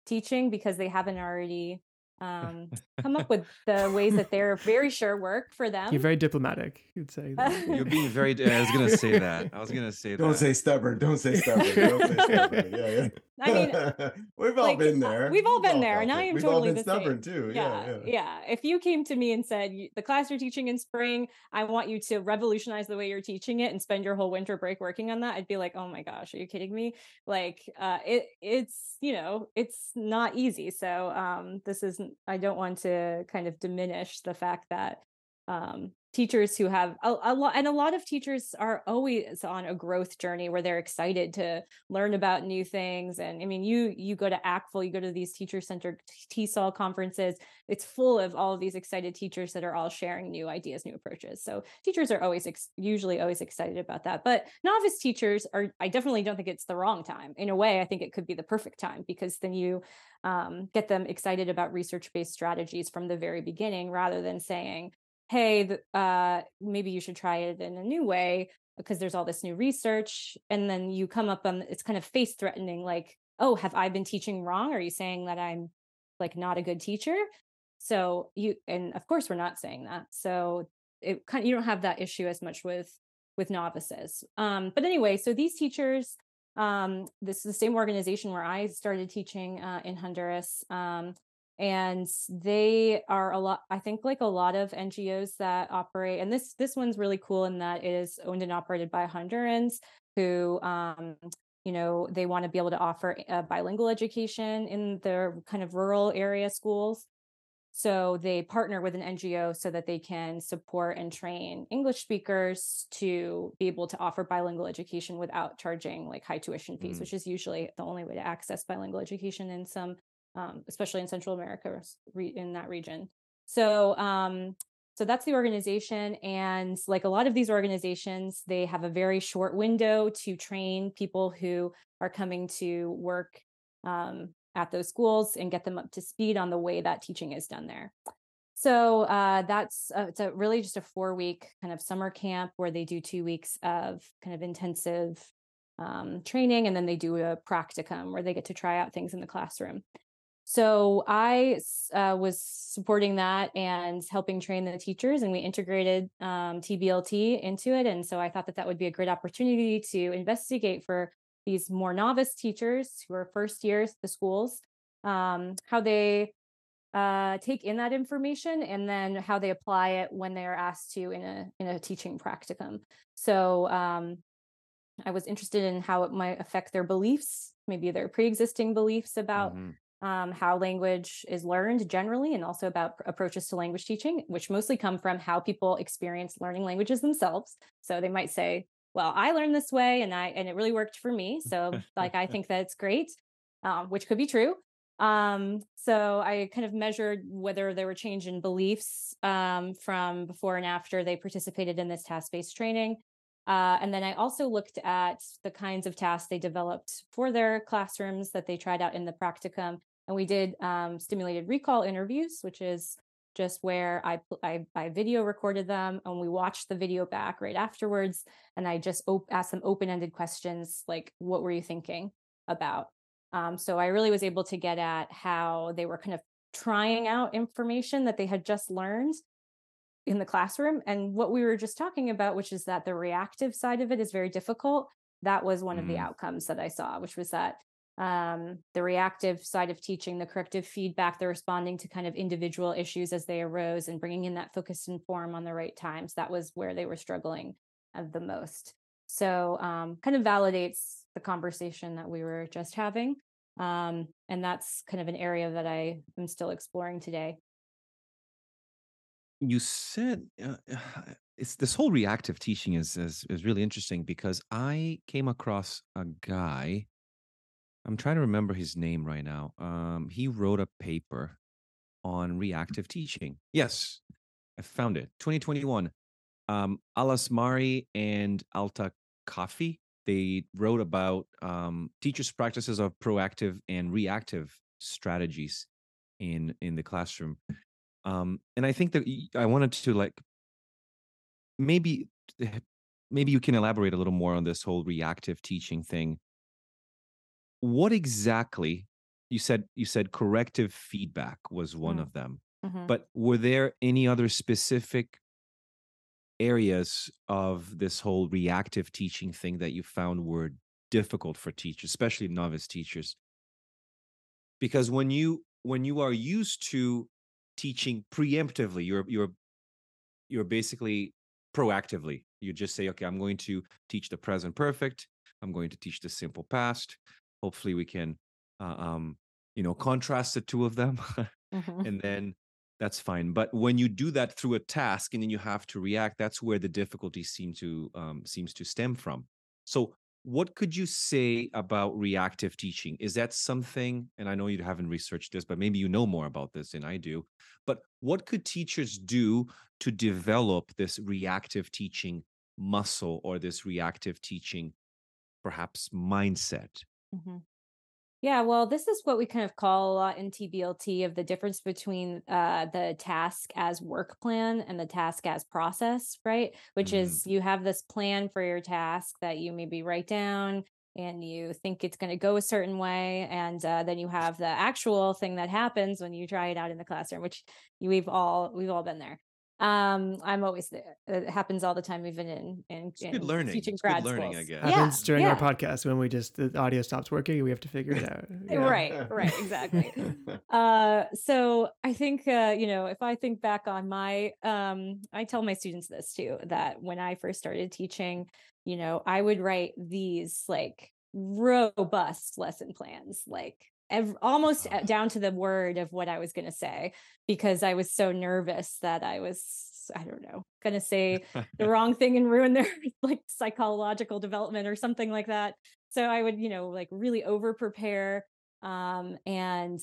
teaching because they haven't already um, come up with the ways that they're very sure work for them. You're very diplomatic. You'd say that. you're being very. I was gonna say that. I was gonna say Don't that. say stubborn. Don't say stubborn. Don't say stubborn. Yeah, yeah. I mean, we've all like, been there. We've all been we've there, and I am we've totally all been stubborn same. too. Yeah, yeah, yeah, yeah. If you came to me and said the class you're teaching in spring, I want you to revolutionize the way you're teaching it and spend your whole winter break working on that, I'd be like, oh my gosh, are you kidding me? Like, uh, it it's you know it's not easy. So um, this isn't. I don't want to kind of diminish the fact that um, teachers who have a, a lot and a lot of teachers are always on a growth journey where they're excited to learn about new things and i mean you you go to ACTFL you go to these teacher centered TESOL conferences it's full of all of these excited teachers that are all sharing new ideas new approaches so teachers are always ex- usually always excited about that but novice teachers are i definitely don't think it's the wrong time in a way i think it could be the perfect time because then you um, get them excited about research based strategies from the very beginning rather than saying hey uh, maybe you should try it in a new way because there's all this new research and then you come up on it's kind of face threatening like oh have i been teaching wrong? Are you saying that i'm like not a good teacher? So you and of course we're not saying that so it kind of you don't have that issue as much with with novices um but anyway so these teachers um this is the same organization where i started teaching uh, in honduras um and they are a lot i think like a lot of ngos that operate and this this one's really cool in that it is owned and operated by hondurans who um you know they want to be able to offer a bilingual education in their kind of rural area schools so they partner with an ngo so that they can support and train english speakers to be able to offer bilingual education without charging like high tuition fees mm. which is usually the only way to access bilingual education in some um, especially in Central America, in that region. So, um, so that's the organization, and like a lot of these organizations, they have a very short window to train people who are coming to work um, at those schools and get them up to speed on the way that teaching is done there. So uh, that's uh, it's a really just a four week kind of summer camp where they do two weeks of kind of intensive um, training, and then they do a practicum where they get to try out things in the classroom. So I uh, was supporting that and helping train the teachers, and we integrated um, TBLT into it. And so I thought that that would be a great opportunity to investigate for these more novice teachers who are first years at the schools um, how they uh, take in that information and then how they apply it when they are asked to in a in a teaching practicum. So um, I was interested in how it might affect their beliefs, maybe their pre-existing beliefs about mm-hmm. Um, how language is learned generally, and also about approaches to language teaching, which mostly come from how people experience learning languages themselves. So they might say, "Well, I learned this way, and I and it really worked for me." So like I think that it's great, um, which could be true. Um, so I kind of measured whether there were change in beliefs um, from before and after they participated in this task based training. Uh, and then I also looked at the kinds of tasks they developed for their classrooms that they tried out in the practicum. And we did um, stimulated recall interviews, which is just where I, I, I video recorded them and we watched the video back right afterwards. And I just op- asked them open ended questions like, what were you thinking about um, so I really was able to get at how they were kind of trying out information that they had just learned in the classroom. And what we were just talking about, which is that the reactive side of it is very difficult. That was one mm. of the mm. outcomes that I saw, which was that um, the reactive side of teaching, the corrective feedback, the responding to kind of individual issues as they arose and bringing in that focus and form on the right times. That was where they were struggling the most. So, um, kind of validates the conversation that we were just having. Um, and that's kind of an area that I am still exploring today. You said uh, it's this whole reactive teaching is, is is really interesting because I came across a guy. I'm trying to remember his name right now. Um, he wrote a paper on reactive teaching. Yes, I found it. 2021. Um, Alasmari and Alta Kafi they wrote about um, teachers' practices of proactive and reactive strategies in in the classroom. Um, and I think that I wanted to like maybe maybe you can elaborate a little more on this whole reactive teaching thing. What exactly you said you said corrective feedback was one mm. of them. Mm-hmm. But were there any other specific areas of this whole reactive teaching thing that you found were difficult for teachers especially novice teachers because when you when you are used to teaching preemptively you're you're you're basically proactively you just say okay i'm going to teach the present perfect i'm going to teach the simple past hopefully we can uh, um you know contrast the two of them mm-hmm. and then that's fine. But when you do that through a task and then you have to react, that's where the difficulty seem to um, seems to stem from. So, what could you say about reactive teaching? Is that something? And I know you haven't researched this, but maybe you know more about this than I do. But what could teachers do to develop this reactive teaching muscle or this reactive teaching, perhaps mindset? Mm-hmm. Yeah, well, this is what we kind of call a lot in TBLT of the difference between uh, the task as work plan and the task as process, right? Which mm. is you have this plan for your task that you maybe write down and you think it's going to go a certain way. And uh, then you have the actual thing that happens when you try it out in the classroom, which we've all we've all been there um i'm always there it happens all the time even in in, in good learning teaching it's grad good learning schools. i guess happens yeah, during yeah. our podcast when we just the audio stops working we have to figure it out yeah. right right exactly uh so i think uh you know if i think back on my um i tell my students this too that when i first started teaching you know i would write these like robust lesson plans like ev- almost down to the word of what I was going to say because I was so nervous that I was I don't know going to say the wrong thing and ruin their like psychological development or something like that. So I would, you know, like really over prepare um and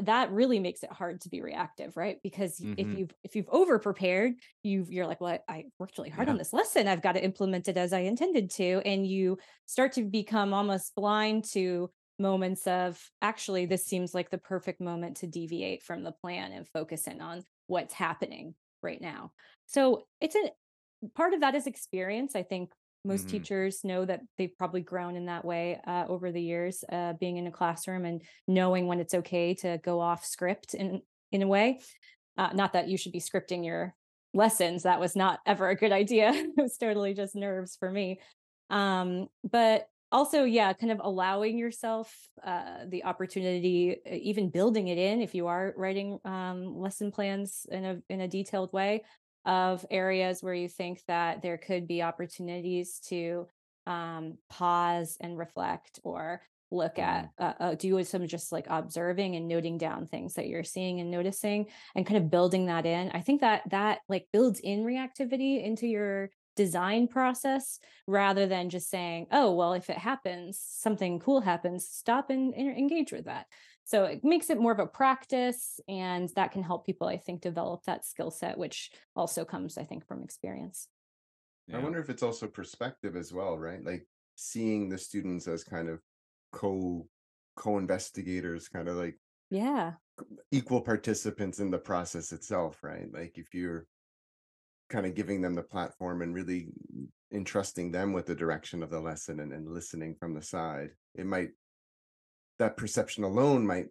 that really makes it hard to be reactive right because mm-hmm. if you've if you've over prepared you've you're like well i worked really hard yeah. on this lesson i've got to implement it as i intended to and you start to become almost blind to moments of actually this seems like the perfect moment to deviate from the plan and focus in on what's happening right now. So it's a part of that is experience. I think most Mhm. teachers know that they've probably grown in that way uh, over the years, uh, being in a classroom and knowing when it's okay to go off script in in a way. Uh, not that you should be scripting your lessons. That was not ever a good idea. it was totally just nerves for me. Um, but also, yeah, kind of allowing yourself uh, the opportunity, uh, even building it in if you are writing um, lesson plans in a in a detailed way of areas where you think that there could be opportunities to um, pause and reflect or look at uh, uh, do some just like observing and noting down things that you're seeing and noticing and kind of building that in. I think that that like builds in reactivity into your design process rather than just saying oh well if it happens something cool happens stop and, and engage with that so it makes it more of a practice and that can help people i think develop that skill set which also comes i think from experience I wonder if it's also perspective as well, right? Like seeing the students as kind of co co-investigators, kind of like yeah equal participants in the process itself, right? Like if you're kind of giving them the platform and really entrusting them with the direction of the lesson and, and listening from the side, it might that perception alone might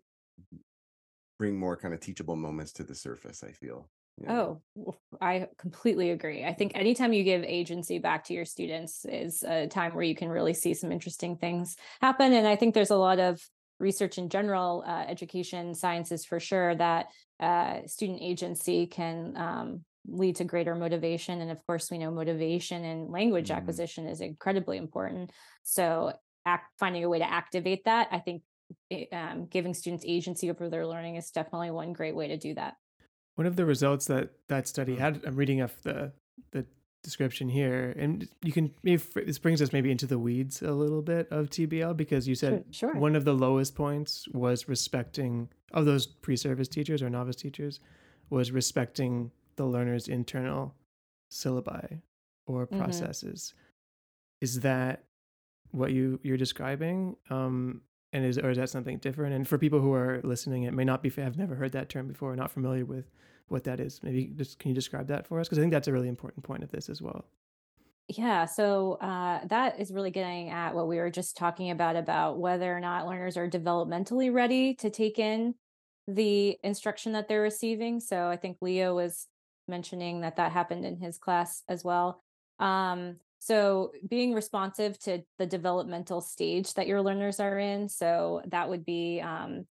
bring more kind of teachable moments to the surface, I feel. know? Oh, I completely agree. I think anytime you give agency back to your students is a time where you can really see some interesting things happen. And I think there's a lot of research in general, uh, education sciences for sure, that uh, student agency can um, lead to greater motivation. And of course, we know motivation and language Mhm. acquisition is incredibly important. So, act, finding a way to activate that, I think it, um, giving students agency over their learning is definitely one great way to do that. One of the results that that study had, I'm reading off the the description here, and you can maybe this brings us maybe into the weeds a little bit of TBL because you said Sure, sure. one of the lowest points was respecting of those pre-service teachers or novice teachers was respecting the learner's internal syllabi or Mhm. processes. Is that what you you're describing? Um, and is or is that something different? And for people who are listening, it may not be have never heard that term before, not familiar with what that is. Maybe just can you describe that for us? Because I think that's a really important point of this as well. Yeah, so uh, that is really getting at what we were just talking about about whether or not learners are developmentally ready to take in the instruction that they're receiving. So I think Leo was mentioning that that happened in his class as well. Um, so being responsive to the developmental stage that your learners are in. So that would be um,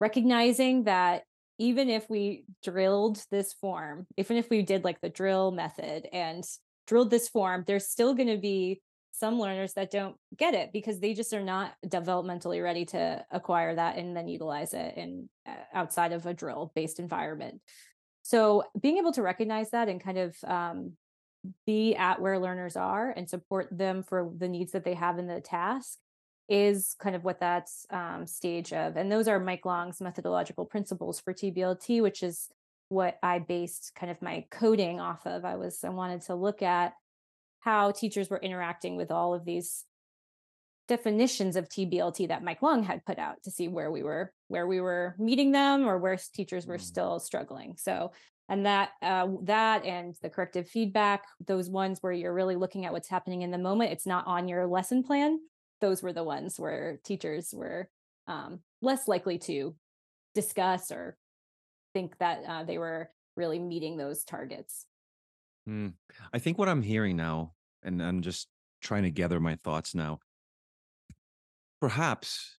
recognizing that even if we drilled this form, even if we did like the drill method and drilled this form, there's still going to be some learners that don't get it because they just are not developmentally ready to acquire that and then utilize it in uh, outside of a drill based environment. So being able to recognize that and kind of um, be at where learners are and support them for the needs that they have in the task is kind of what that's um, stage of. And those are Mike Long's methodological principles for TBLT, which is what I based kind of my coding off of. I was I wanted to look at how teachers were interacting with all of these definitions of TBLT that Mike Long had put out to see where we were where we were meeting them or where teachers were Mm. still struggling. So and that uh, that and the corrective feedback, those ones where you're really looking at what's happening in the moment, it's not on your lesson plan. Those were the ones where teachers were um, less likely to discuss or think that uh, they were really meeting those targets. Hmm. I think what I'm hearing now, and I'm just trying to gather my thoughts now. Perhaps,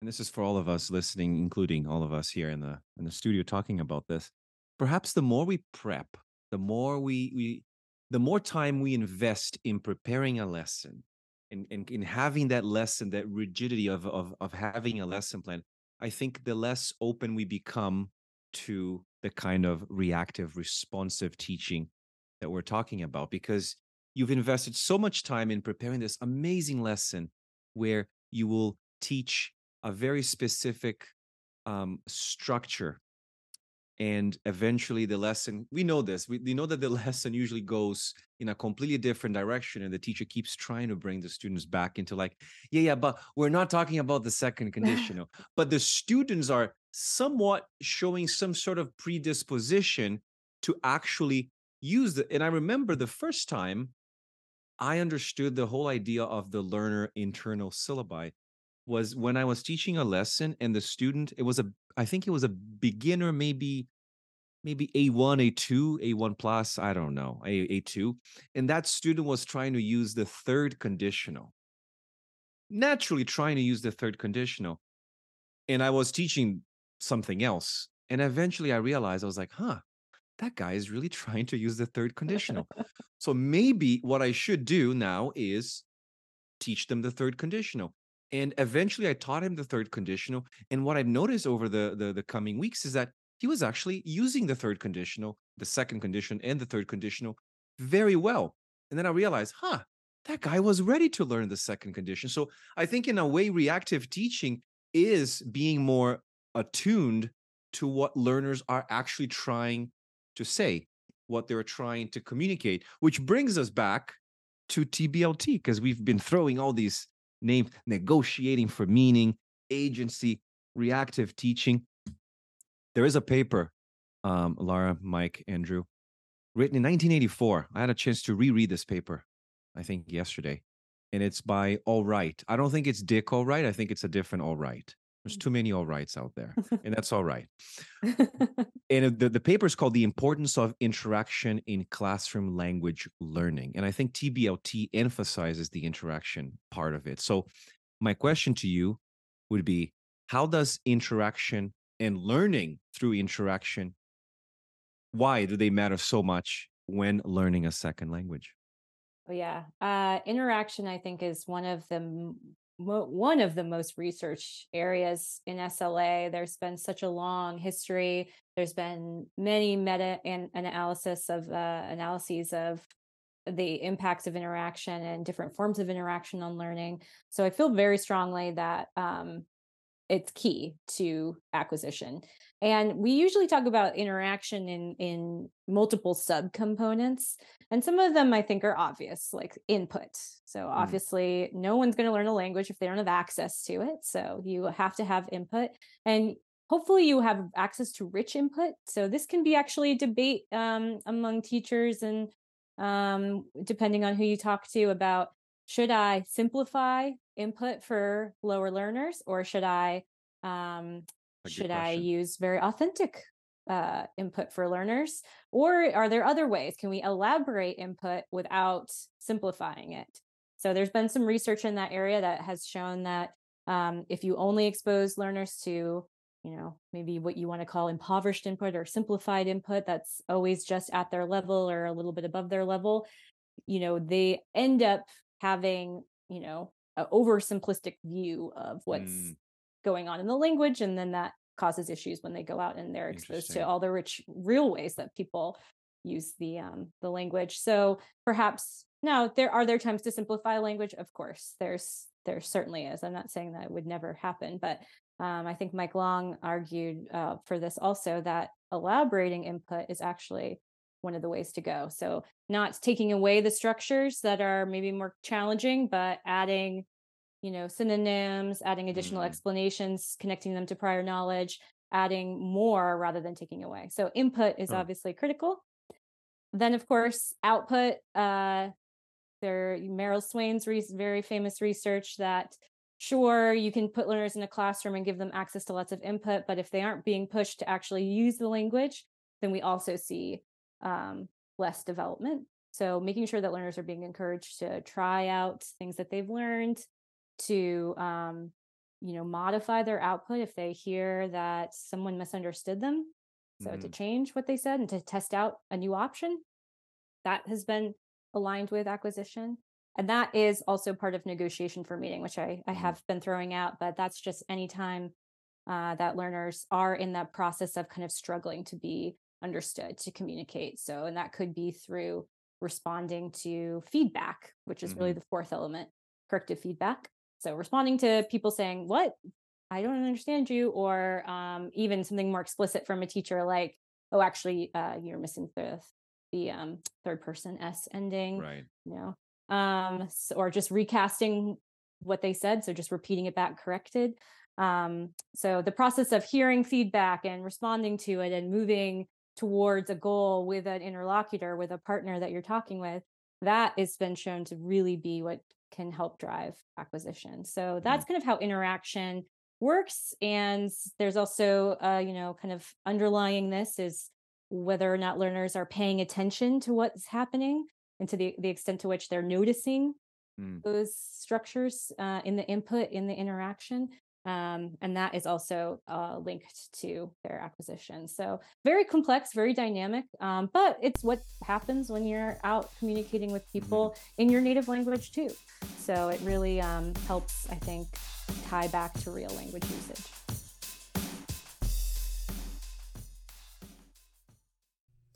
and this is for all of us listening, including all of us here in the in the studio talking about this. Perhaps the more we prep, the more we we the more time we invest in preparing a lesson, in in, in having that lesson, that rigidity of, of of having a lesson plan, I think the less open we become to the kind of reactive, responsive teaching that we're talking about because you've invested so much time in preparing this amazing lesson where you will teach a very specific um, structure and eventually the lesson we know this we, we know that the lesson usually goes in a completely different direction and the teacher keeps trying to bring the students back into like yeah yeah but we're not talking about the second conditional but the students are somewhat showing some sort of predisposition to actually use the and I remember the first time I understood the whole idea of the learner internal syllabi was when I was teaching a lesson and the student it was a I think it was a beginner maybe maybe A1 A2 A1 plus I don't know A A2 and that student was trying to use the third conditional. Naturally trying to use the third conditional and I was teaching something else and eventually I realized I was like huh that guy is really trying to use the third conditional. so maybe what I should do now is teach them the third conditional. And eventually I taught him the third conditional. And what I've noticed over the, the, the coming weeks is that he was actually using the third conditional, the second condition, and the third conditional very well. And then I realized, huh, that guy was ready to learn the second condition. So I think in a way, reactive teaching is being more attuned to what learners are actually trying to say, what they're trying to communicate, which brings us back to TBLT because we've been throwing all these names, negotiating for meaning, agency, reactive teaching. There is a paper, um, Lara, Mike, Andrew, written in 1984. I had a chance to reread this paper, I think yesterday, and it's by Allwright. I don't think it's Dick Allwright. I think it's a different Allwright. There's too many all rights out there, and that's all right. and the, the paper is called The Importance of Interaction in Classroom Language Learning. And I think TBLT emphasizes the interaction part of it. So, my question to you would be How does interaction and learning through interaction, why do they matter so much when learning a second language? Oh, yeah. Uh, interaction, I think, is one of the one of the most researched areas in SLA. There's been such a long history. There's been many meta and analysis of uh, analyses of the impacts of interaction and different forms of interaction on learning. So I feel very strongly that um, it's key to acquisition. And we usually talk about interaction in in multiple subcomponents. And some of them I think are obvious, like input. So mm. obviously no one's going to learn a language if they don't have access to it. So you have to have input. And hopefully you have access to rich input. So this can be actually a debate um, among teachers and um, depending on who you talk to about should I simplify input for lower learners or should I um, should I use very authentic uh, input for learners? Or are there other ways? Can we elaborate input without simplifying it? So there's been some research in that area that has shown that um, if you only expose learners to, you know, maybe what you want to call impoverished input or simplified input, that's always just at their level or a little bit above their level, you know, they end up having, you know, an oversimplistic view of what's mm. going on in the language and then that causes issues when they go out and they're exposed to all the rich real ways that people use the um the language. So perhaps now there are there times to simplify language? Of course there's there certainly is. I'm not saying that it would never happen but um, i think mike long argued uh, for this also that elaborating input is actually one of the ways to go so not taking away the structures that are maybe more challenging but adding you know synonyms adding additional mm. explanations connecting them to prior knowledge adding more rather than taking away so input is oh. obviously critical then of course output uh there merrill swain's re- very famous research that sure you can put learners in a classroom and give them access to lots of input but if they aren't being pushed to actually use the language then we also see um, less development so making sure that learners are being encouraged to try out things that they've learned to um, you know modify their output if they hear that someone misunderstood them so mm-hmm. to change what they said and to test out a new option that has been aligned with acquisition and that is also part of negotiation for meaning, which i, I mm-hmm. have been throwing out but that's just anytime uh, that learners are in that process of kind of struggling to be understood to communicate so and that could be through responding to feedback which is mm-hmm. really the fourth element corrective feedback so responding to people saying, What? I don't understand you, or um, even something more explicit from a teacher like, Oh, actually, uh, you're missing the the um, third person S ending. Right. You know, um, so, or just recasting what they said. So just repeating it back corrected. Um, so the process of hearing feedback and responding to it and moving towards a goal with an interlocutor, with a partner that you're talking with, that has been shown to really be what can help drive acquisition. So that's kind of how interaction works. And there's also, uh, you know, kind of underlying this is whether or not learners are paying attention to what's happening and to the, the extent to which they're noticing mm. those structures uh, in the input in the interaction um, and that is also uh, linked to their acquisition so very complex very dynamic um, but it's what happens when you're out communicating with mm-hmm. people in your native language too so it really um, helps i think tie back to real language usage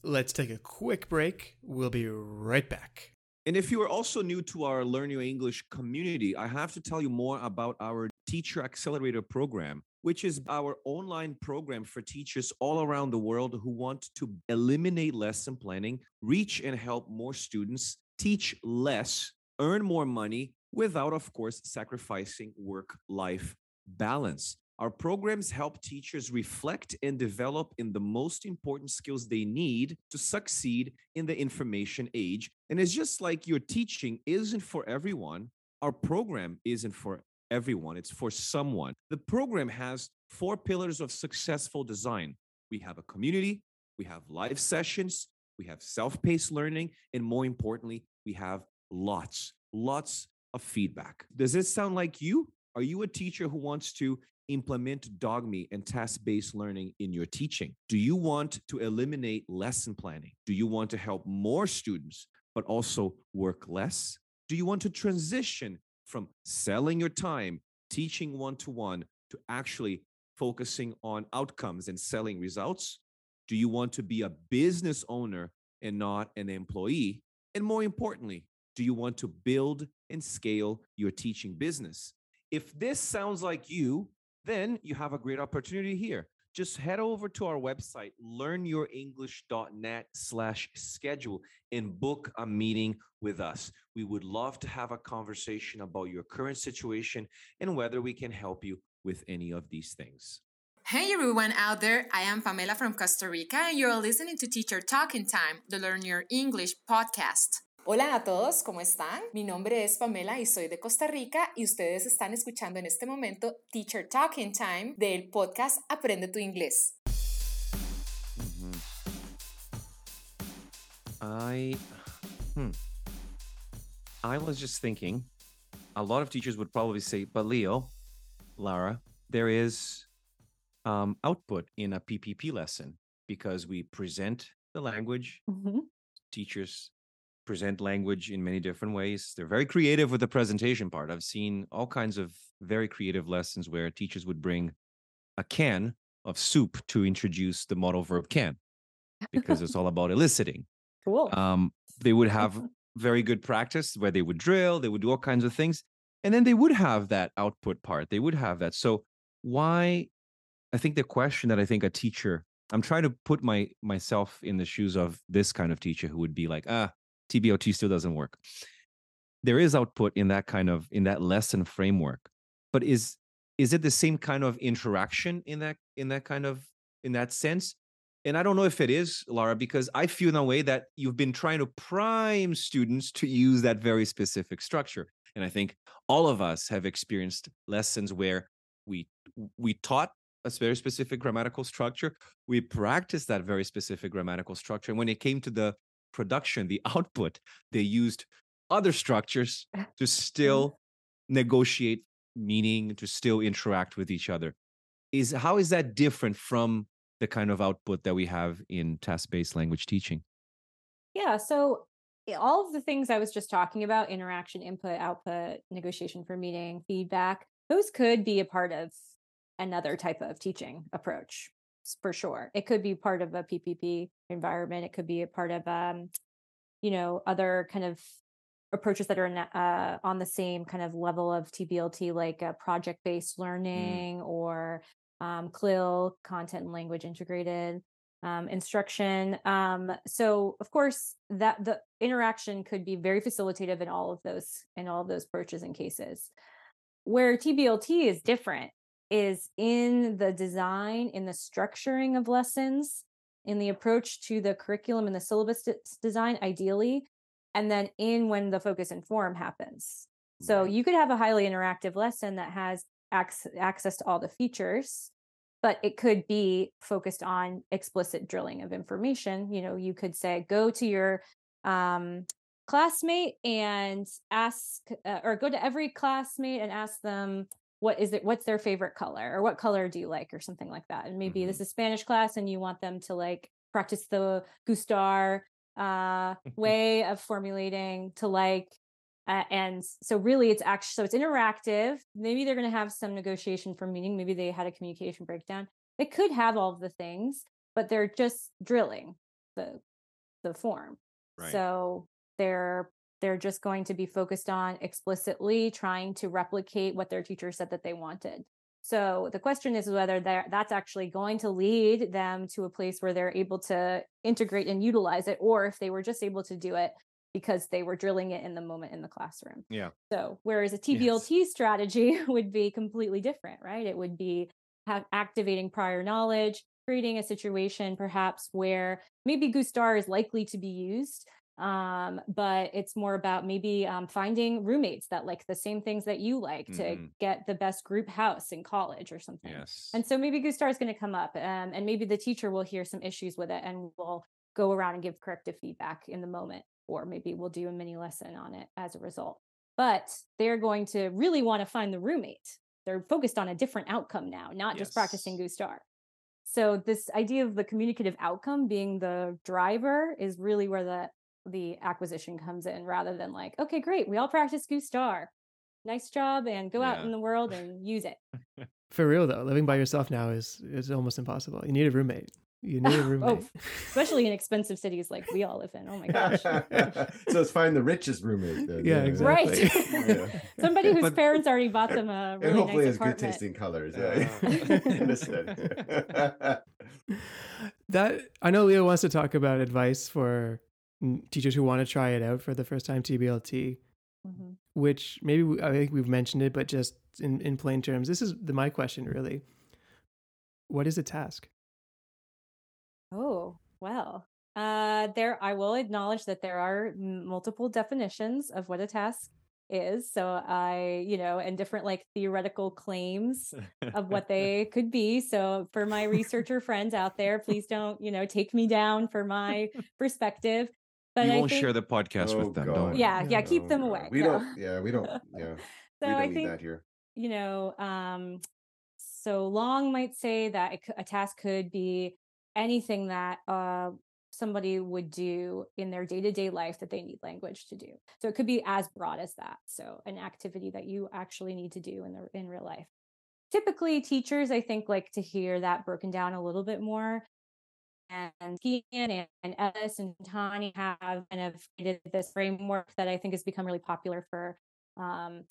Let's take a quick break. We'll be right back. And if you are also new to our Learn Your English community, I have to tell you more about our Teacher Accelerator program, which is our online program for teachers all around the world who want to eliminate lesson planning, reach and help more students, teach less, earn more money without, of course, sacrificing work life balance. Our programs help teachers reflect and develop in the most important skills they need to succeed in the information age. And it's just like your teaching isn't for everyone, our program isn't for everyone, it's for someone. The program has four pillars of successful design we have a community, we have live sessions, we have self paced learning, and more importantly, we have lots, lots of feedback. Does this sound like you? Are you a teacher who wants to implement dogme and task based learning in your teaching? Do you want to eliminate lesson planning? Do you want to help more students, but also work less? Do you want to transition from selling your time, teaching one to one, to actually focusing on outcomes and selling results? Do you want to be a business owner and not an employee? And more importantly, do you want to build and scale your teaching business? If this sounds like you, then you have a great opportunity here. Just head over to our website, learnyourenglish.net slash schedule and book a meeting with us. We would love to have a conversation about your current situation and whether we can help you with any of these things. Hey everyone out there, I am Pamela from Costa Rica and you're listening to Teacher Talking Time, the Learn Your English podcast. Hola a todos, ¿cómo están? Mi nombre es Pamela y soy de Costa Rica y ustedes están escuchando en este momento Teacher Talking Time del podcast Aprende tu inglés. I hmm. I was just thinking a lot of teachers would probably say, but Leo, Lara, there is um, output in a PPP lesson because we present the language. Mm-hmm. Teachers present language in many different ways. They're very creative with the presentation part. I've seen all kinds of very creative lessons where teachers would bring a can of soup to introduce the modal verb can because it's all about eliciting. Cool. Um, they would have very good practice where they would drill, they would do all kinds of things. And then they would have that output part. They would have that. So why I think the question that I think a teacher I'm trying to put my myself in the shoes of this kind of teacher who would be like, ah, TBLT still doesn't work. There is output in that kind of in that lesson framework, but is is it the same kind of interaction in that in that kind of in that sense? And I don't know if it is, Lara, because I feel in a way that you've been trying to prime students to use that very specific structure. And I think all of us have experienced lessons where we we taught a very specific grammatical structure. We practiced that very specific grammatical structure. And when it came to the production, the output, they used other structures to still negotiate meaning, to still interact with each other. Is how is that different from the kind of output that we have in task-based language teaching? Yeah, so eh, all of the things I was just talking about interaction, input, output, negotiation for meaning, feedback those could be a part of another type of teaching approach for sure. It could be part of a PPP environment. It could be a part of, um, you know, other kind of approaches that are in, uh, on the same kind of level of TBLT, like project based mm. learning mm. or um, CLIL, content and language integrated um, instruction. Um, so, of course, that the interaction could be very facilitative in all of those in all of those approaches and cases. Where TBLT is different is in the design, in the structuring of lessons, in the approach to the curriculum and the syllabus d- design, ideally, and then in when the focus and form happens. So you could have a highly interactive lesson that has ac- access to all the features, but it could be focused on explicit drilling of information. You know, you could say, go to your um, classmate and ask, uh, or go to every classmate and ask them what is it what's their favorite color or what color do you like or something like that and maybe this is spanish class and you want them to like practice the gustar uh way of formulating to like uh, and so really it's actually so it's interactive. Maybe they're going to have some negotiation for meaning maybe they had a communication breakdown. They could have all of the things but they're just drilling the the form. Right. so they're they're just going to be focused on explicitly trying to replicate what their teacher said that they wanted. So the question is whether that's actually going to lead them to a place where they're able to integrate and utilize it, or if they were just able to do it because they were drilling it in the moment in the classroom. Yeah. So whereas a TBLT strategy would be completely different, right? It would be have activating prior knowledge, creating a situation perhaps where maybe Gustar is likely to be used, um, but it's more about maybe um, finding roommates that like the same things that you like to Mhm. get the best group house in college or something. Yes. And so maybe Gustar is going to come up, um, and maybe the teacher will hear some issues with it and we'll go around and give corrective feedback in the moment, or maybe we'll do a mini lesson on it as a result. But they're going to really want to find the roommate. They're focused on a different outcome now, not just practicing Gustar. So this idea of the communicative outcome being the driver is really where the the acquisition comes in, rather than like, okay, great, we all practice Gustar. Nice job, and go out in the world and use it. For real though, living by yourself now is is almost impossible. You need a roommate. You need a Oh, roommate. especially in expensive cities like we all live in. Oh my gosh. so it's find the richest roommate. Then. Yeah, Right. exactly. Yeah. Somebody whose But- parents already bought them a and hopefully nice has good tasting colors. Yeah. Yeah. Understood. that I know Leo wants to talk about advice for teachers who want to try it out for the first time TBLT, Mhm. which maybe we, I think we've mentioned it, but just in, in plain terms, this is the, my question really. What is a task? Oh, well. Uh, there, I will acknowledge that there are multiple definitions of what a task is. So I, you know, and different like theoretical claims of what they could be. So for my researcher friends out there, please don't, you know, take me down for my perspective. But we I won't think, share the podcast Oh, with them. God. Don't yeah, yeah, Yeah. keep them away. We no. don't. Yeah, we don't. Yeah, So we don't I need think that here. you know, um, so Long might say that it, c- a task could be anything that uh, somebody would do in their day to day life that they need language to do. So it could be as broad as that. So an activity that you actually need to do in the in real life. Typically, teachers I think like to hear that broken down a little bit more. And Ian and, and Ellis and Shintani have kind of created this framework that I think has become really popular for um,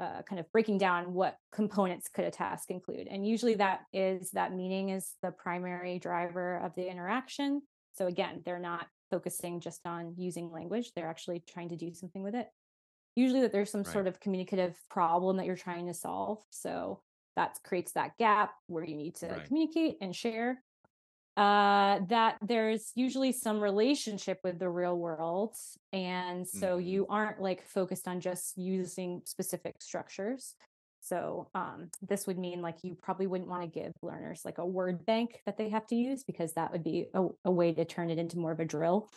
uh, kind of breaking down what components could a task include. And usually that is that meaning is the primary driver of the interaction. So again, they're not focusing just on using language, they're actually trying to do something with it. Usually that there's some Right. sort of communicative problem that you're trying to solve. So that creates that gap where you need to Right. communicate and share. Uh, that there's usually some relationship with the real world. And so Mhm. you aren't like focused on just using specific structures. So um, this would mean like you probably wouldn't want to give learners like a word bank that they have to use because that would be a, a way to turn it into more of a drill.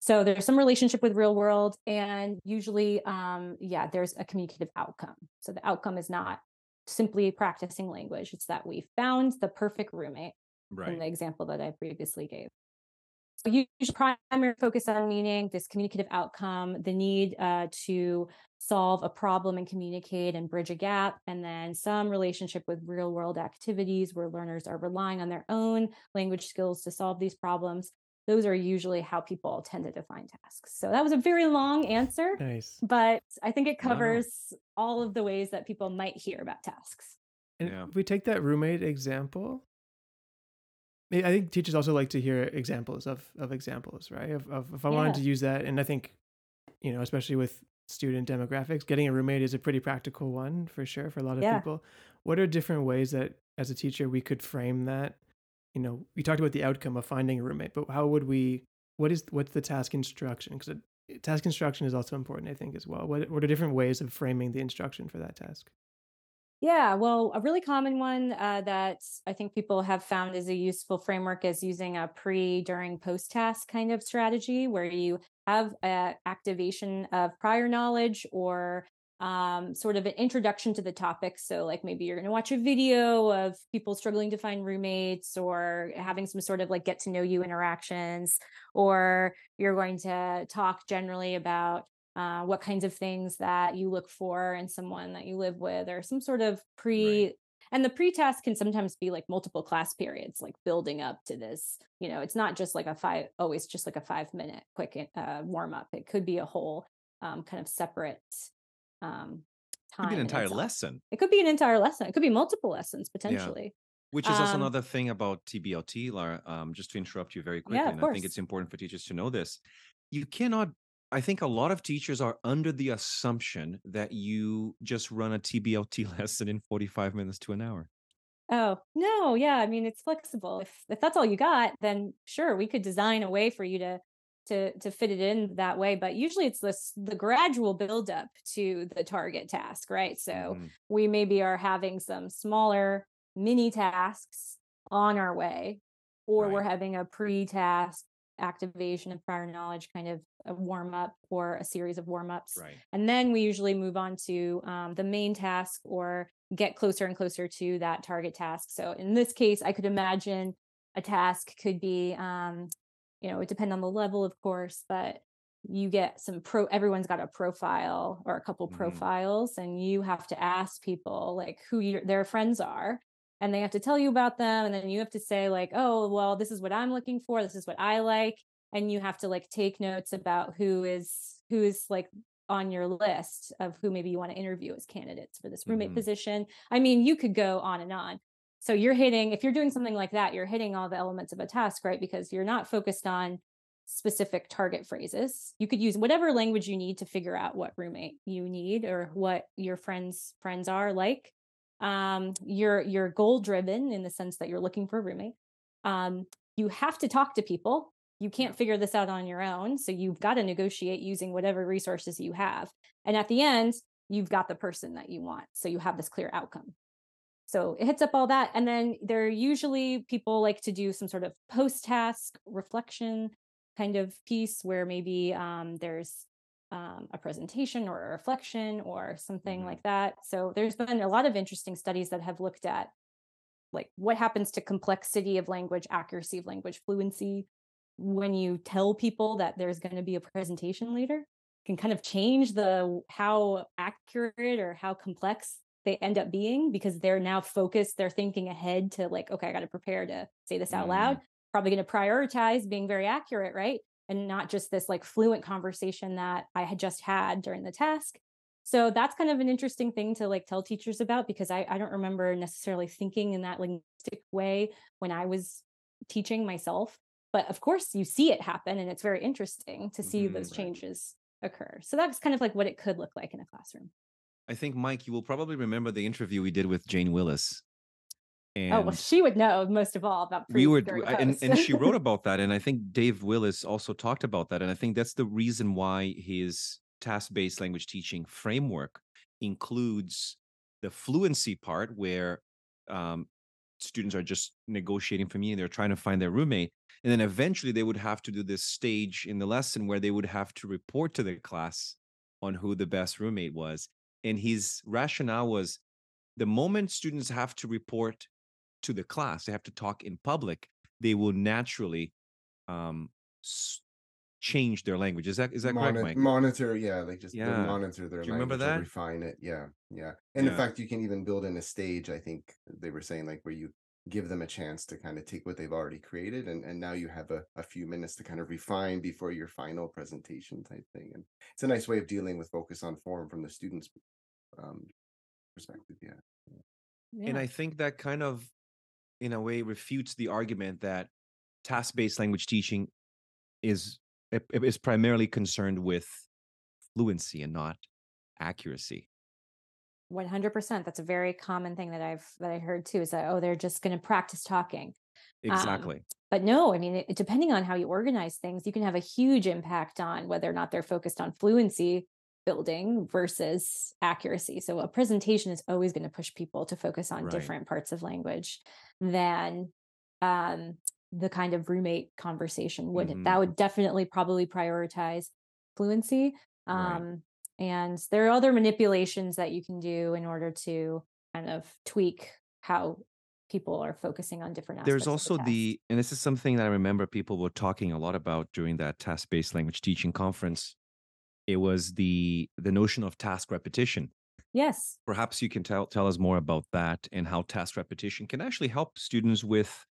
So there's some relationship with real world, and usually, um, yeah, there's a communicative outcome. So the outcome is not simply practicing language; it's that we found the perfect roommate in the example that I previously gave. So huge primary focus on meaning, this communicative outcome, the need uh, to solve a problem and communicate and bridge a gap, and then some relationship with real world activities where learners are relying on their own language skills to solve these problems. Those are usually how people tend to define tasks. So that was a very long answer, Nice. but I think it No, no. covers all of the ways that people might hear about tasks. And Yeah. if we take that roommate example, I think teachers also like to hear examples of of examples, right? Of, of if I wanted to use that, and I think, you know, especially with student demographics, getting a roommate is a pretty practical one for sure for a lot of Yeah. people. What are different ways that as a teacher we could frame that you know, we talked about the outcome of finding a roommate, but how would we? What is what's the task instruction? Because task instruction is also important, I think, as well. What what are different ways of framing the instruction for that task? Yeah, well, a really common one uh, that I think people have found is a useful framework is using a pre, during, post task kind of strategy where you have a activation of prior knowledge or um, sort of an introduction to the topic. So, like maybe you're going to watch a video of people struggling to find roommates or having some sort of like get to know you interactions, or you're going to talk generally about uh, what kinds of things that you look for in someone that you live with, or some sort of pre. Right. And the pre-test can sometimes be like multiple class periods, like building up to this. You know, it's not just like a five, always just like a five minute quick uh, warm up. It could be a whole um, kind of separate um, time. It could be an entire lesson. It could be an entire lesson. It could be multiple lessons potentially. Yeah. Which is also um, another thing about TBLT, Lara. Um, just to interrupt you very quickly, yeah, and I think it's important for teachers to know this. You cannot I think a lot of teachers are under the assumption that you just run a TBLT lesson in 45 minutes to an hour. Oh, no, yeah, I mean it's flexible. If if that's all you got, then sure, we could design a way for you to to to fit it in that way, but usually it's this the gradual buildup to the target task, right? So mm. we maybe are having some smaller mini tasks on our way or right. we're having a pre-task activation of prior knowledge kind of a warm up or a series of warm ups. Right. And then we usually move on to um, the main task or get closer and closer to that target task. So in this case, I could imagine a task could be, um, you know, it depend on the level, of course, but you get some pro everyone's got a profile or a couple mm-hmm. profiles and you have to ask people like who your, their friends are and they have to tell you about them and then you have to say like oh well this is what i'm looking for this is what i like and you have to like take notes about who is who is like on your list of who maybe you want to interview as candidates for this roommate mm-hmm. position. I mean you could go on and on. So you're hitting if you're doing something like that you're hitting all the elements of a task right? Because you're not focused on specific target phrases. You could use whatever language you need to figure out what roommate you need or what your friends friends are like um, you're you're goal driven in the sense that you're looking for a roommate. Um, you have to talk to people. You can't figure this out on your own so you've got to negotiate using whatever resources you have and at the end you've got the person that you want so you have this clear outcome. So it hits up all that and then there are usually people like to do some sort of post task reflection kind of piece where maybe um, there's um, a presentation or a reflection or something mm-hmm. like that. So there's been a lot of interesting studies that have looked at like what happens to complexity of language, accuracy of language, fluency when you tell people that there's going to be a presentation later can kind of change the how accurate or how complex they end up being because they're now focused they're thinking ahead to like okay i got to prepare to say this out mm. loud probably going to prioritize being very accurate right and not just this like fluent conversation that I had just had during the task. So that's kind of an interesting thing to like tell teachers about because I, I don't remember necessarily thinking in that linguistic way when I was teaching myself. But of course, you see it happen, and it's very interesting to see mm-hmm, those right. changes occur. So that's kind of like what it could look like in a classroom. I think, Mike, you will probably remember the interview we did with Jane Willis and oh well, she would know most of all about we were and, and she wrote about that, and I think Dave Willis also talked about that, and I think that's the reason why his task-based language teaching framework includes the fluency part where um, students are just negotiating for meaning and they're trying to find their roommate and then eventually they would have to do this stage in the lesson where they would have to report to the class on who the best roommate was and his rationale was the moment students have to report to the class, they have to talk in public, they will naturally um, s- change their language. Is that is that Moni- correct, Mike? Monitor, yeah, like just yeah. monitor their Do you remember that? refine it. Yeah, yeah. And yeah. in fact, you can even build in a stage. I think they were saying like where you give them a chance to kind of take what they've already created and, and now you have a, a few minutes to kind of refine before your final presentation type thing and it's a nice way of dealing with focus on form from the students um, perspective yeah. yeah. and i think that kind of in a way refutes the argument that task-based language teaching is is primarily concerned with fluency and not accuracy 100% that's a very common thing that i've that i heard too is that oh they're just going to practice talking Um, Exactly. but no, I mean, it, depending on how you organize things, you can have a huge impact on whether or not they're focused on fluency building versus accuracy. So a presentation is always going to push people to focus on Right. different parts of language than um, the kind of roommate conversation would. Mhm. That would definitely probably prioritize fluency. Right. Um, And there are other manipulations that you can do in order to kind of tweak how people are focusing on different aspects. There's also task. the, and this is something that I remember people were talking a lot about during that task-based language teaching conference. It was the the notion of task repetition. yes, Perhaps you can tell tell us more about that and how task repetition can actually help students with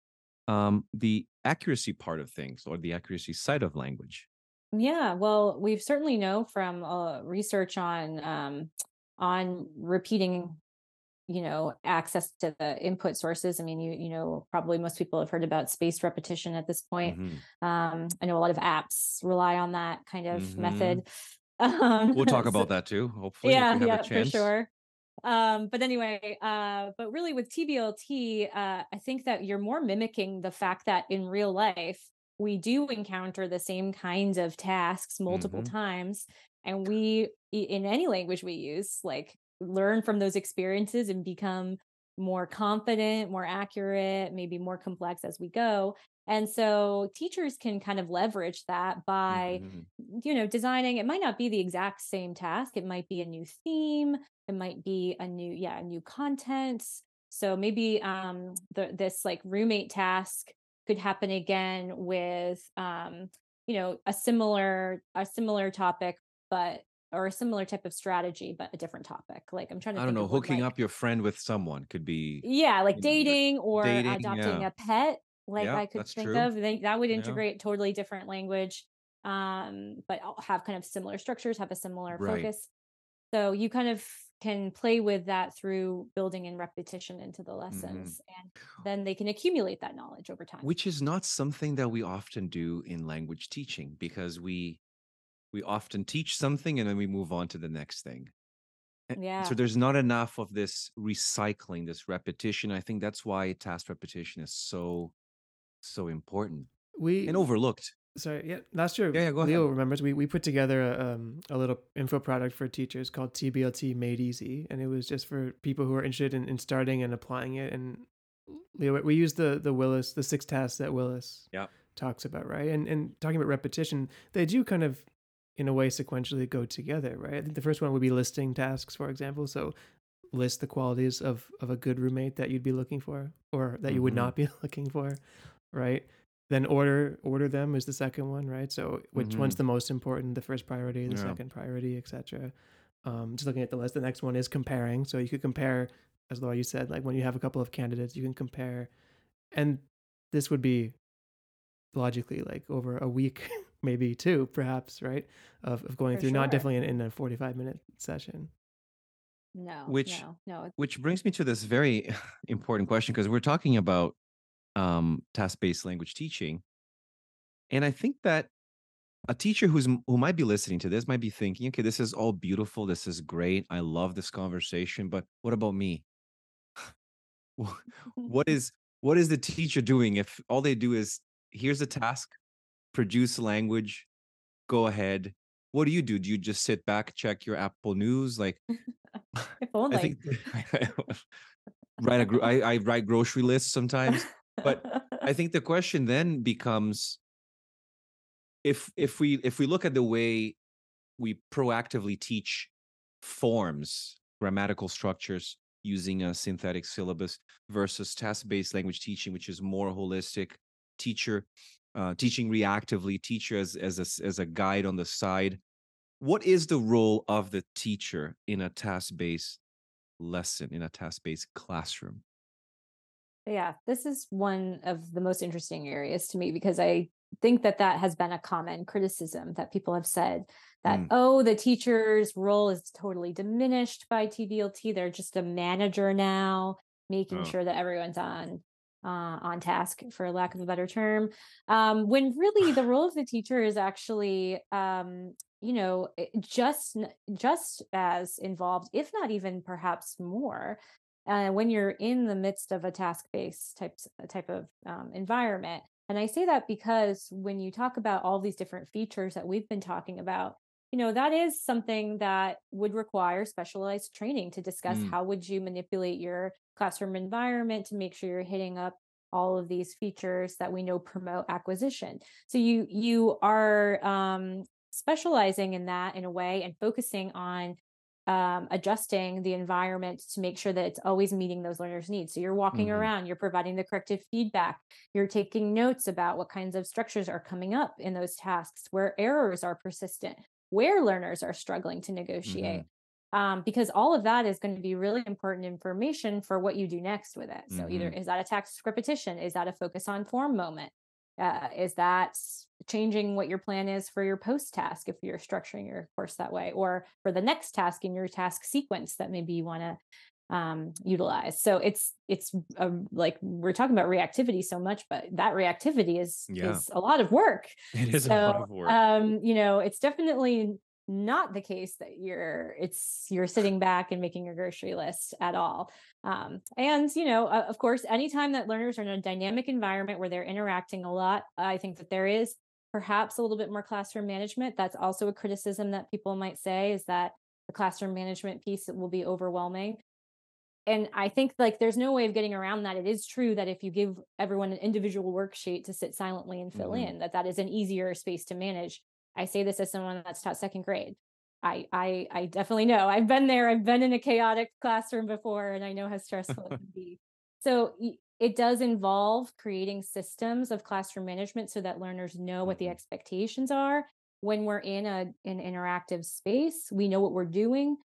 um, the accuracy part of things or the accuracy side of language. Yeah, well, we certainly know from uh, research on um, on repeating, you know, access to the input sources. I mean, you you know, probably most people have heard about spaced repetition at this point. Mhm. Um, I know a lot of apps rely on that kind of Mhm. method. Um, We'll talk so- about that too, hopefully. yeah, if we have yeah, a for chance. sure. Um, but anyway, uh, but really with TBLT, uh, I think that you're more mimicking the fact that in real life we do encounter the same kinds of tasks multiple Mhm. times, and we in any language we use, like learn from those experiences and become more confident, more accurate, maybe more complex as we go. And so teachers can kind of leverage that by Mhm. you know designing it might not be the exact same task it might be a new theme it might be a new yeah a new content so maybe um the, this like roommate task could happen again with um you know a similar a similar topic but or a similar type of strategy but a different topic like i'm trying to I don't know, hooking like- up your friend with someone could be yeah like dating or dating, adopting yeah. a pet like Yeah, i could think true. of they, that would Yeah. integrate totally different language um but have kind of similar structures have a similar Right. focus so you kind of can play with that through building in repetition into the lessons and then they can accumulate that knowledge over time which is not something that we often do in language teaching because we we often teach something and then we move on to the next thing yeah so there's not enough of this recycling this repetition i think that's why task repetition is so so important We and overlooked Sorry, yeah, last year Yeah, yeah, go Leo ahead. remembers we, we put together a, um, a little info product for teachers called TBLT Made Easy, and it was just for people who are interested in, in starting and applying it. And Leo, we use the the Willis, the six tasks that Willis Yep. talks about, right? And and talking about repetition, they do kind of, in a way, sequentially go together, right? I think the first one would be listing tasks, for example. So list the qualities of of a good roommate that you'd be looking for, or that you would Mhm. not be looking for, right? then order order them is the second one right so which one's Mhm. the most important the first priority the Yeah. second priority etc um just looking at the list the next one is comparing so you could compare as Lara you said like when you have a couple of candidates you can compare and this would be logically like over a week maybe two perhaps right of, of going For through not definitely in, in a 45 minute session no Which- no no which brings me to this very important question because we're talking about um, task-based language teaching and i think that a teacher who's who might be listening to this might be thinking okay this is all beautiful this is great i love this conversation but what about me? What is what is the teacher doing if all they do is here's a task produce language go ahead. What do you do? Do you just sit back check your apple news? Like if only. i think write a I, I write grocery lists sometimes but I think the question then becomes if if we if we look at the way we proactively teach forms, grammatical structures using a synthetic syllabus versus task-based language teaching, which is more holistic, teacher uh, teaching reactively, teacher as as a, as a guide on the side. What is the role of the teacher in a task-based lesson in a task-based classroom? Yeah, this is one of the most interesting areas to me because I think that that has been a common criticism that people have said that, Mm. oh, the teacher's role is totally diminished by TBLT. They're just a manager now, making Oh. sure that everyone's on. Uh, on task, for lack of a better term, um, when really the role of the teacher is actually, um, you know, just just as involved, if not even perhaps more, uh, when you're in the midst of a task-based types type of um, environment. And I say that because when you talk about all these different features that we've been talking about, you know that is something that would require specialized training to discuss Mm. how would you manipulate your classroom environment to make sure you're hitting up all of these features that we know promote acquisition so you you are um, specializing in that in a way and focusing on um, adjusting the environment to make sure that it's always meeting those learners needs. So you're walking Mhm. around you're providing the corrective feedback you're taking notes about what kinds of structures are coming up in those tasks where errors are persistent where learners are struggling to negotiate um, because all of that is going to be really important information for what you do next with it. So either is that a task repetition? Is that a focus on form moment uh, is that changing what your plan is for your post task if you're structuring your course that way or for the next task in your task sequence that maybe you want to um, utilize so it's it's a, like we're talking about reactivity so much but that reactivity is Yeah. is a lot of work It is so, a lot of work. um, you know, it's definitely not the case that you're it's you're sitting back and making your grocery list at all. Um, and you know, uh, of course, anytime that learners are in a dynamic environment where they're interacting a lot, I think that there is perhaps a little bit more classroom management. That's also a criticism that people might say is that the classroom management piece will be overwhelming and I think like there's no way of getting around that. It is true that if you give everyone an individual worksheet to sit silently and fill Mhm. in, that that is an easier space to manage. I say this as someone that's taught second grade. I I I definitely know. I've been there. I've been in a chaotic classroom before, and I know how stressful it can be. So it does involve creating systems of classroom management so that learners know what the Mhm. expectations are when we're in a an interactive space. We know what we're doing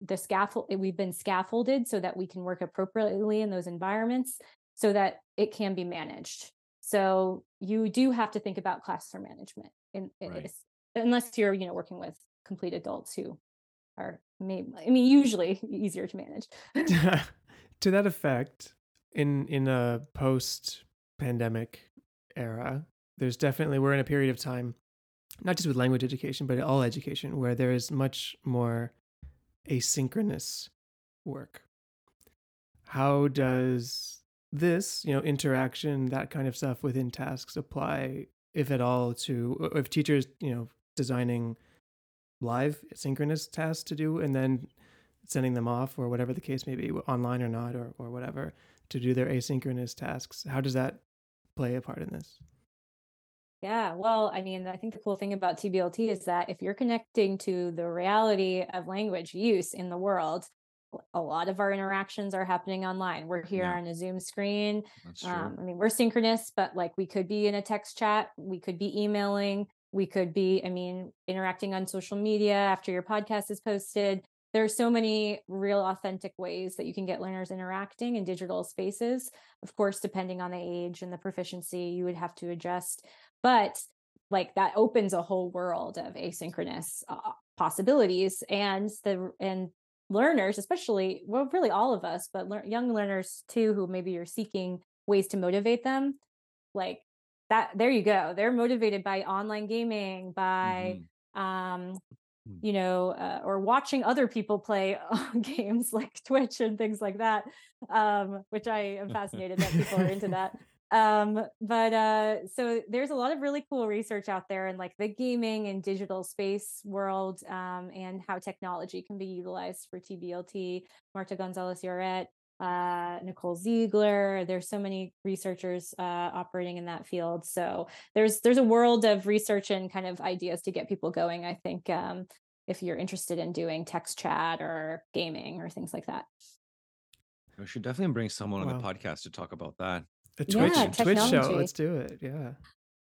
the scaffold we've been scaffolded so that we can work appropriately in those environments so that it can be managed so you do have to think about classroom management in, in- Right. Unless you're you know working with complete adults who are maybe i mean usually easier to manage to that effect, in in a post pandemic era, there's definitely we're in a period of time, not just with language education, but all education, where there is much more asynchronous work. How does this, you know, interaction, that kind of stuff within tasks apply, if at all, to if teachers, you know, designing live synchronous tasks to do and then sending them off or whatever the case may be, online or not, or, or whatever, to do their asynchronous tasks. How does that play a part in this? Yeah, well, I mean, I think the cool thing about TBLT is that if you're connecting to the reality of language use in the world, a lot of our interactions are happening online. We're here Yeah. on a Zoom screen. That's true. Um, I mean, we're synchronous, but like we could be in a text chat, we could be emailing, we could be, I mean, interacting on social media after your podcast is posted. There's so many real authentic ways that you can get learners interacting in digital spaces. Of course, depending on the age and the proficiency, you would have to adjust. But like that opens a whole world of asynchronous uh, possibilities and the and learners especially well really all of us but lear- young learners too who maybe you're seeking ways to motivate them like that there you go they're motivated by online gaming by Mhm. um Mm. you know uh, or watching other people play games like twitch and things like that um which i am fascinated that people are into that um but uh so there's a lot of really cool research out there in like the gaming and digital space world um and how technology can be utilized for tblt marta gonzalez Lloret, uh nicole ziegler there's so many researchers uh operating in that field so there's there's a world of research and kind of ideas to get people going i think um if you're interested in doing text chat or gaming or things like that We should definitely bring someone on the podcast to talk about that. A Yeah, Twitch Twitch show. Let's do it. Yeah.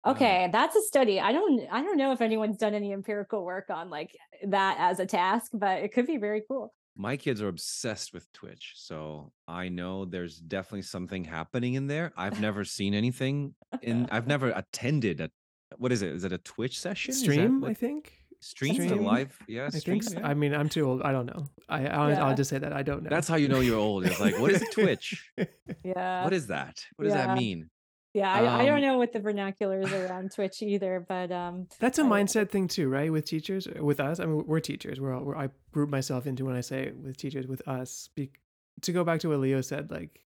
Okay, that's a study. I don't I don't know if anyone's done any empirical work on like that as a task, but it could be very cool. My kids are obsessed with Twitch, so I know there's definitely something happening in there. I've never seen anything in. I've never attended a. What is it? Is it a Twitch session? Stream, what- I think. stream, live. Yeah, I stream. think. So. yeah. I mean, I'm too old. I don't know. I I'll, just say that I don't know. That's how you know you're old. It's like, what is Twitch? Yeah. What is that? I'll just say that I don't know. That's how you know you're old. It's like, what is a Twitch? Yeah. what is that? What does yeah. that mean? yeah, I, I don't um, know what the vernacular is around Twitch either, but um That's a I- mindset thing too, right? With teachers, with us. I mean, we're teachers. We're all. We're, I group myself into when I say with teachers, with us. Be, to go back to what Leo said, like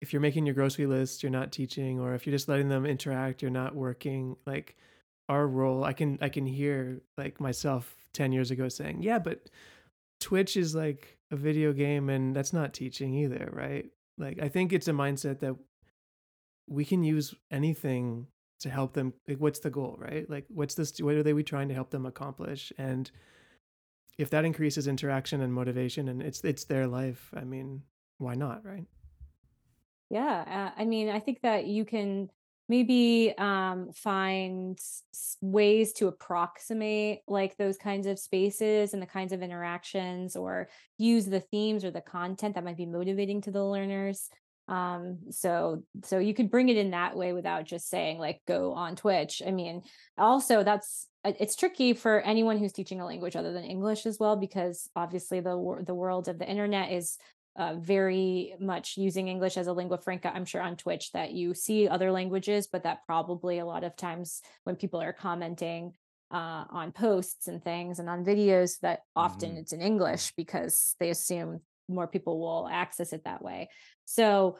if you're making your grocery list, you're not teaching, or if you're just letting them interact, you're not working. Like our role, I can I can hear like myself ten years ago saying, yeah, but Twitch is like a video game, and that's not teaching either, right? Like I think it's a mindset that we can use anything to help them like what's the goal right? Like what's this what are they we trying to help them accomplish? And if that increases interaction and motivation and it's it's their life i mean why not right? Yeah uh, i mean i think that you can maybe um, find ways to approximate like those kinds of spaces and the kinds of interactions or use the themes or the content that might be motivating to the learners um so so you could bring it in that way without just saying like go on twitch i mean also that's uh, it's tricky for anyone who's teaching a language other than english as well because obviously the the world of the internet is uh, very much using english as a lingua franca i'm sure on twitch that you see other languages but that probably a lot of times when people are commenting uh, on posts and things and on videos that often mm-hmm. it's in english because they assume more people will access it that way. So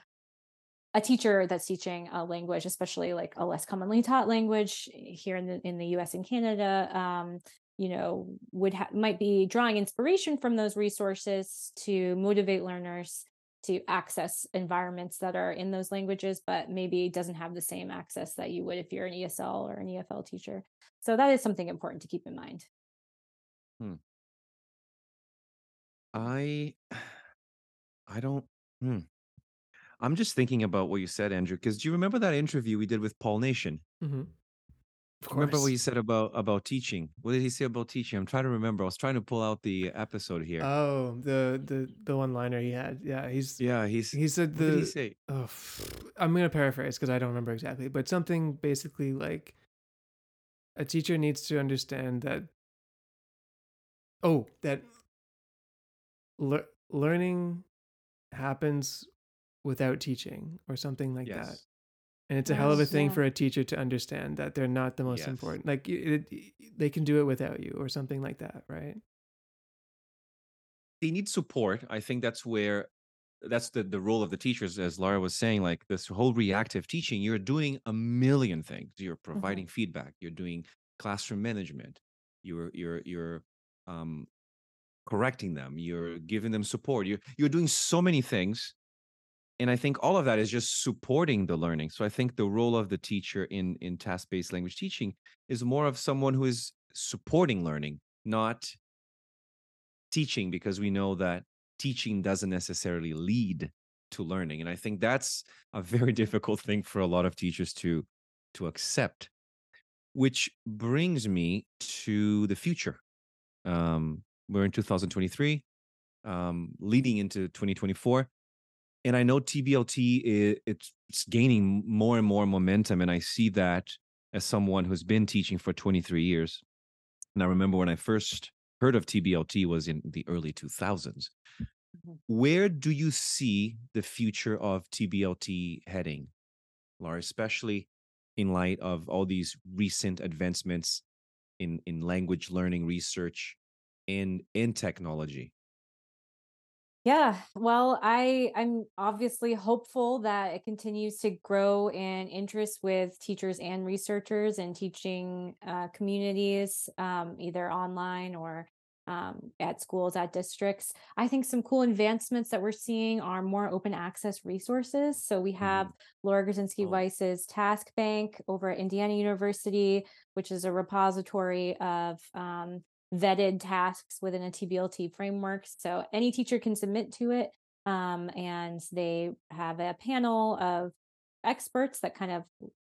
a teacher that's teaching a language, especially like a less commonly taught language here in the in the U.S. and Canada, um, you know, would ha- might be drawing inspiration from those resources to motivate learners to access environments that are in those languages, but maybe doesn't have the same access that you would if you're an ESL or an EFL teacher. So that is something important to keep in mind. Hmm. I I don't. Hmm. I'm just thinking about what you said, Andrew. Because do you remember that interview we did with Paul Nation? Mm-hmm. Of Remember what he said about about teaching? What did he say about teaching? I'm trying to remember. I was trying to pull out the episode here. Oh, the the the one liner he had. Yeah, he's yeah, he's he said what the. did he say? Oh, I'm gonna paraphrase because I don't remember exactly, but something basically like a teacher needs to understand that. Oh, that le- learning happens without teaching or something like that. And it's a hell of a thing yeah. for a teacher to understand that they're not the most Yes. important. Like it, it, they can do it without you or something like that, right? They need support. I think that's where that's the the role of the teachers, as Lara was saying. Like this whole reactive teaching, you're doing a million things. You're providing feedback. You're doing classroom management. You're you're you're um, correcting them. You're giving them support. You're you're doing so many things and i think all of that is just supporting the learning so i think the role of the teacher in in task based language teaching is more of someone who is supporting learning not teaching because we know that teaching doesn't necessarily lead to learning and i think that's a very difficult thing for a lot of teachers to to accept which brings me to the future um we're in 2023 um leading into 2024 and I know TBLT is, it's, it's gaining more and more momentum, and I see that as someone who's been teaching for 23 years. And I remember when I first heard of TBLT was in the early 2000s. Mhm. Where do you see the future of TBLT heading, Lara, especially in light of all these recent advancements in, in language learning research and in technology? Yeah, well, I I'm obviously hopeful that it continues to grow in interest with teachers and researchers and teaching uh, communities, um, either online or um, at schools, at districts. I think some cool advancements that we're seeing are more open access resources. So we have Laura Gurzynski. Weiss's Task Bank over at Indiana University, which is a repository of um, vetted tasks within a TBLT framework. So any teacher can submit to it. Um, and they have a panel of experts that kind of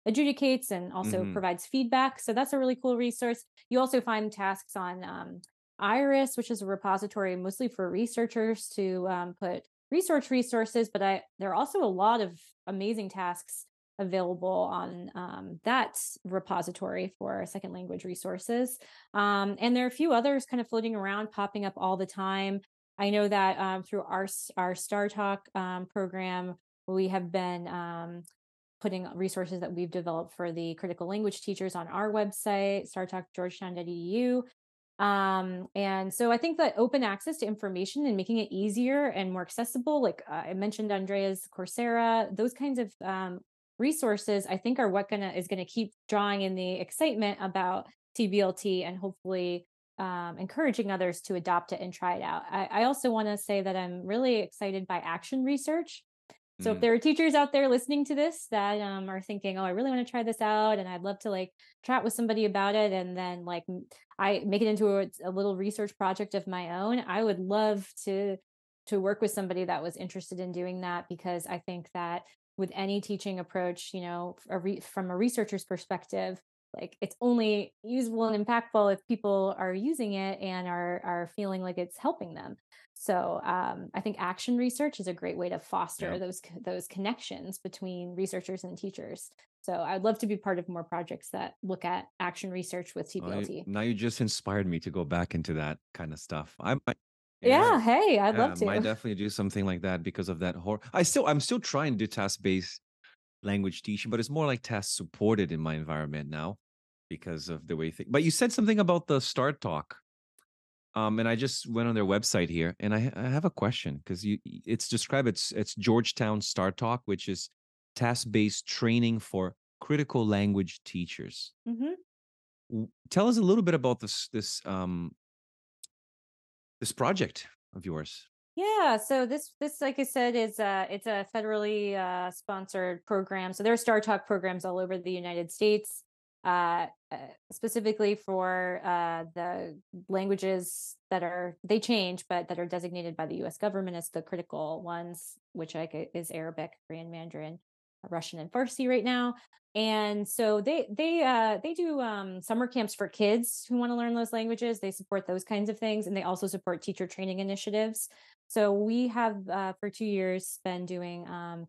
adjudicates and also Mhm. provides feedback. So that's a really cool resource. You also find tasks on um, Iris, which is a repository mostly for researchers to um, put research resources, but I there are also a lot of amazing tasks available on um, that repository for second language resources. Um, and there are a few others kind of floating around, popping up all the time. I know that um, through our our STARTALK um, program, we have been um, putting resources that we've developed for the critical language teachers on our website, startalkgeorgetown.edu. Um, and so I think that open access to information and making it easier and more accessible, like uh, I mentioned, Andrea's Coursera, those kinds of um, resources, I think are what gonna is gonna keep drawing in the excitement about TBLT and hopefully um, encouraging others to adopt it and try it out. I, I also want to say that I'm really excited by action research. So if Mm. there are teachers out there listening to this that um, are thinking, "Oh, I really want to try this out, and I'd love to like chat with somebody about it," and then like i make it into a, a little research project of my own, I would love to to work with somebody that was interested in doing that because I think that with any teaching approach, you know, a re- from a researcher's perspective, like it's only usable and impactful if people are using it and are are feeling like it's helping them. So um, I think action research is a great way to foster Yeah. those those connections between researchers and teachers. So I'd love to be part of more projects that look at action research with you- TBLT. now you just inspired me to go back into that kind of stuff. I might. Yeah, hey, I'd yeah, love to. might definitely do something like that because of that horror. I still, I'm still trying to do task-based language teaching, but it's more like task supported in my environment now because of the way things. But you said something about the STARTALK, um, and I just went on their website here, and I, I have a question because you, it's described it's it's Georgetown STARTALK, which is task-based training for critical language teachers. Mhm. Tell us a little bit about this this um this project of yours. Yeah, so this this like I said is uh it's a federally uh sponsored program. So there are STARTALK programs all over the United States uh, uh specifically for uh the languages that are they change but that are designated by the US government as the critical ones, which like is Arabic, Korean, Mandarin, Russian and Farsi right now. And so they they uh they do um summer camps for kids who want to learn those languages. They support those kinds of things and they also support teacher training initiatives. So we have uh, for two years been doing um,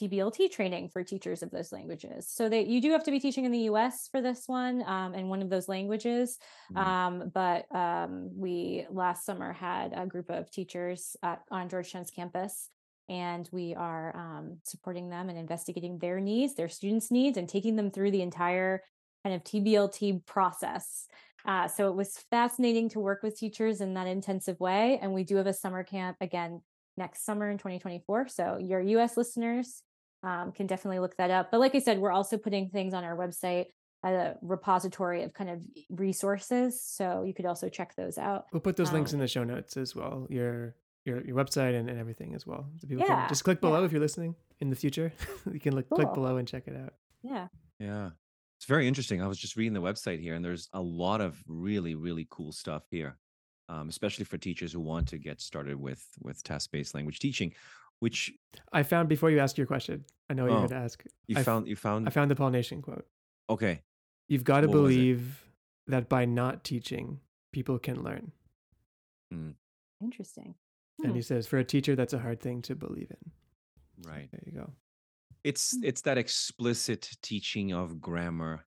TBLT training for teachers of those languages. So that you do have to be teaching in the U.S. for this one um, in one of those languages. Mhm. Um, but um, we last summer had a group of teachers at, on Georgetown's campus. And we are um, supporting them and investigating their needs, their students' needs, and taking them through the entire kind of TBLT process. Uh, so it was fascinating to work with teachers in that intensive way. And we do have a summer camp again next summer in 2024. So your US listeners um, can definitely look that up. But like I said, we're also putting things on our website, a repository of kind of resources. So you could also check those out. We'll put those links Um, in the show notes as well. Your your your website and, and everything as well. So people Yeah, can just click below yeah. if you're listening in the future. you can look, click below and check it out. Yeah. Yeah. It's very interesting. I was just reading the website here, and there's a lot of really, really cool stuff here, um, especially for teachers who want to get started with with task-based language teaching. Which I found before you ask your question. I know what Oh, you're going to ask. you I f- found, you found. I found the Paul Nation quote. okay. You've got to What believe that by not teaching, people can learn. Interesting. And Hmm. he says, for a teacher, that's a hard thing to believe in. Right. There you go. It's Hmm. it's that explicit teaching of grammar,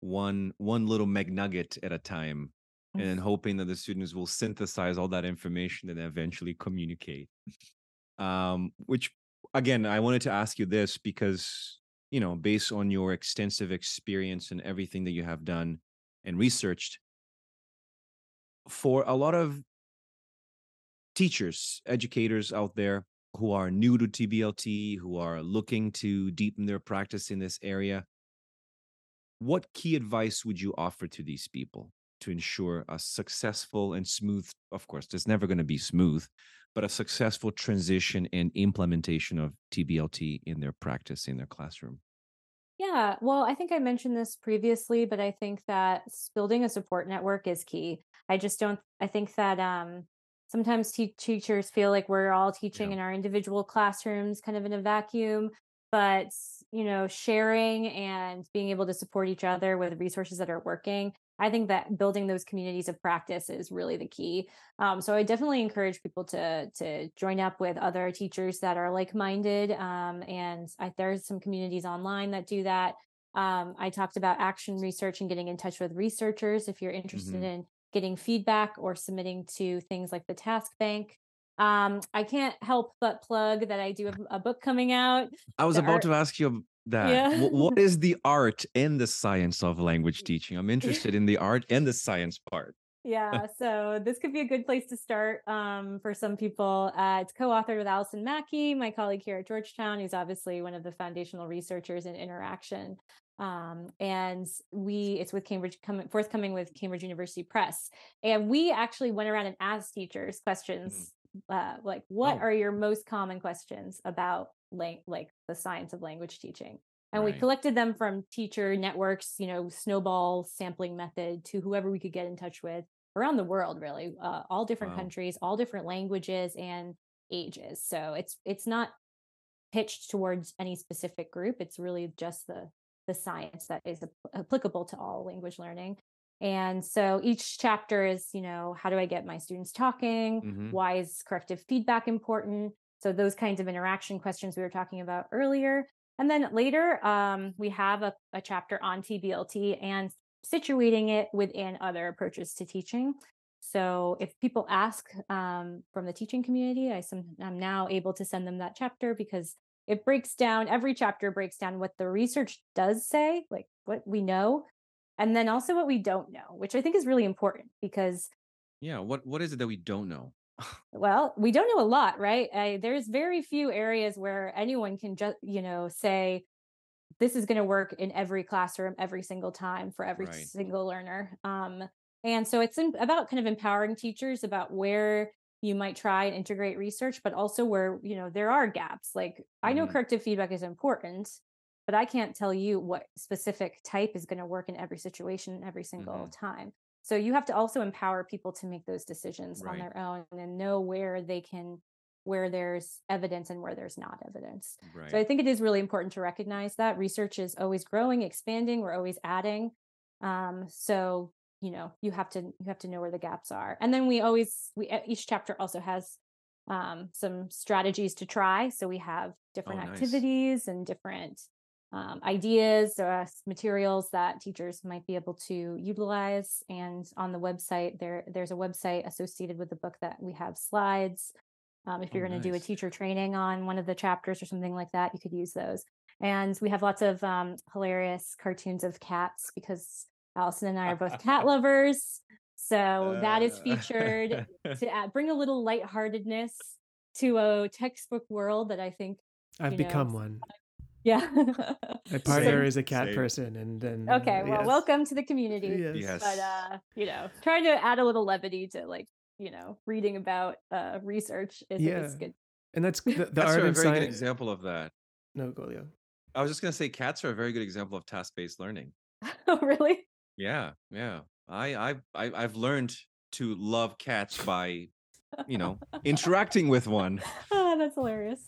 one one little McNugget at a time, and then hoping that the students will synthesize all that information and eventually communicate. Um, which again, I wanted to ask you this because you know, based on your extensive experience and everything that you have done and researched, for a lot of teachers, educators out there who are new to TBLT, who are looking to deepen their practice in this area, what key advice would you offer to these people to ensure a successful and smooth, of course, there's never going to be smooth, but a successful transition and implementation of TBLT in their practice in their classroom? Yeah, well, I think I mentioned this previously, but I think that building a support network is key. I just don't, I think that um, sometimes te- teachers feel like we're all teaching Yeah. in our individual classrooms, kind of in a vacuum, but, you know, sharing and being able to support each other with resources that are working. I think that building those communities of practice is really the key. Um, so I definitely encourage people to to join up with other teachers that are like minded. Um, and I, there's some communities online that do that. Um, I talked about action research and getting in touch with researchers if you're interested Mhm. in getting feedback or submitting to things like the Task Bank. Um, I can't help but plug that I do have a book coming out. I was about art- to ask you that. Yeah. What is the art and the science of language teaching? I'm interested in the art and the science part. yeah, so this could be a good place to start um, for some people. Uh, it's co-authored with Alison Mackey, my colleague here at Georgetown, who's obviously one of the foundational researchers in interaction. Um, and we it's with Cambridge coming forthcoming with Cambridge University Press. And we actually went around and asked teachers questions mm-hmm. uh, like, what oh. are your most common questions about lang- like the science of language teaching? and right. we collected them from teacher networks you know snowball sampling method to whoever we could get in touch with around the world really uh, all different wow. countries all different languages and ages so it's it's not pitched towards any specific group it's really just the the science that is applicable to all language learning and so each chapter is you know how do i get my students talking mm-hmm. why is corrective feedback important so those kinds of interaction questions we were talking about earlier and then later, um, we have a, a chapter on TBLT and situating it within other approaches to teaching. So if people ask um, from the teaching community, I some, I'm now able to send them that chapter because it breaks down, every chapter breaks down what the research does say, like what we know, and then also what we don't know, which I think is really important because. Yeah. What What is it that we don't know? well, we don't know a lot, right? I, there's very few areas where anyone can just, you know, say, this is going to work in every classroom every single time for every right. single learner. Um, and so it's in, about kind of empowering teachers about where you might try and integrate research, but also where, you know, there are gaps. Like mm-hmm. I know mm-hmm. corrective feedback is important, but I can't tell you what specific type is going to work in every situation every single mm-hmm. time. So you have to also empower people to make those decisions right. on their own and know where they can where there's evidence and where there's not evidence. Right. So I think it is really important to recognize that research is always growing, expanding, we're always adding. Um, so you know you have to you have to know where the gaps are and then we always we each chapter also has um, some strategies to try so we have different oh, nice. activities and different um, ideas or materials that teachers might be able to utilize. And on the website, there there's a website associated with the book that we have slides. Um, if you're oh, going to nice. do a teacher training on one of the chapters or something like that, you could use those. And we have lots of um, hilarious cartoons of cats because Alison and I are both cat lovers. So uh, that is featured to add, bring a little lightheartedness to a textbook world that I think I've become know, one. Yeah. My partner is a cat Same. person, and then okay. Well, yes. welcome to the community. Yes. yes. But uh, you know, trying to add a little levity to like you know reading about uh research is, yeah. is good. And that's the, the that's art a and very science. good example of that. No, Golio. I was just gonna say cats are a very good example of task-based learning. oh, really? Yeah, yeah. I I've I, I've learned to love cats by you know interacting with one. Oh, that's hilarious.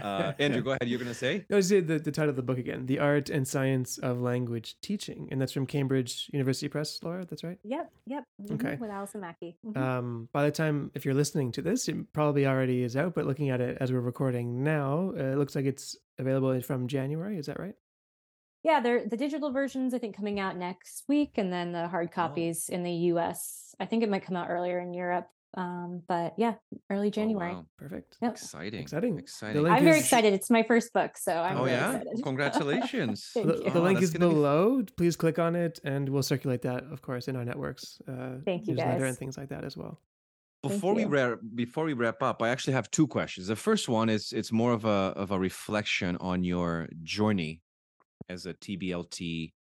Uh, Andrew, go ahead. You're going to say? No, the, the title of the book again The Art and Science of Language Teaching. And that's from Cambridge University Press, Lara. That's right? Yep. Yep. Mm-hmm, okay. With Alison Mackey. Mm-hmm. Um, by the time, if you're listening to this, it probably already is out. But looking at it as we're recording now, uh, it looks like it's available from January. Is that right? Yeah, they're the digital versions, I think, coming out next week. And then the hard oh. copies oh. in the US. I think it might come out earlier in Europe. Um, but yeah, early January. Oh, wow. Perfect. Yep. Exciting. Exciting. Exciting. I'm very excited. It's my first book, so I'm oh, really yeah? excited. Congratulations. the, the oh, link is below. Be... Please click on it and we'll circulate that, of course, in our networks. Uh, Thank you, guys. and things like that as well. Before we wrap before we wrap up, I actually have two questions. The first one is it's more of a of a reflection on your journey as a TBLT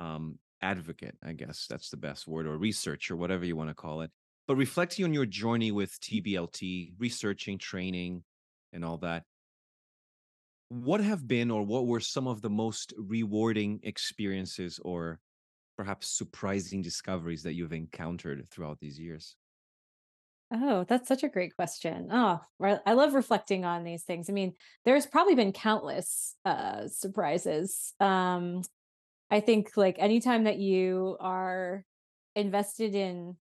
um, advocate. I guess that's the best word, or researcher, whatever you want to call it. But reflecting on your journey with TBLT, researching, training, and all that, what have been or what were some of the most rewarding experiences or perhaps surprising discoveries that you've encountered throughout these years? Oh, that's such a great question. Oh, I love reflecting on these things. I mean, there's probably been countless uh, surprises. Um, I think like anytime that you are invested in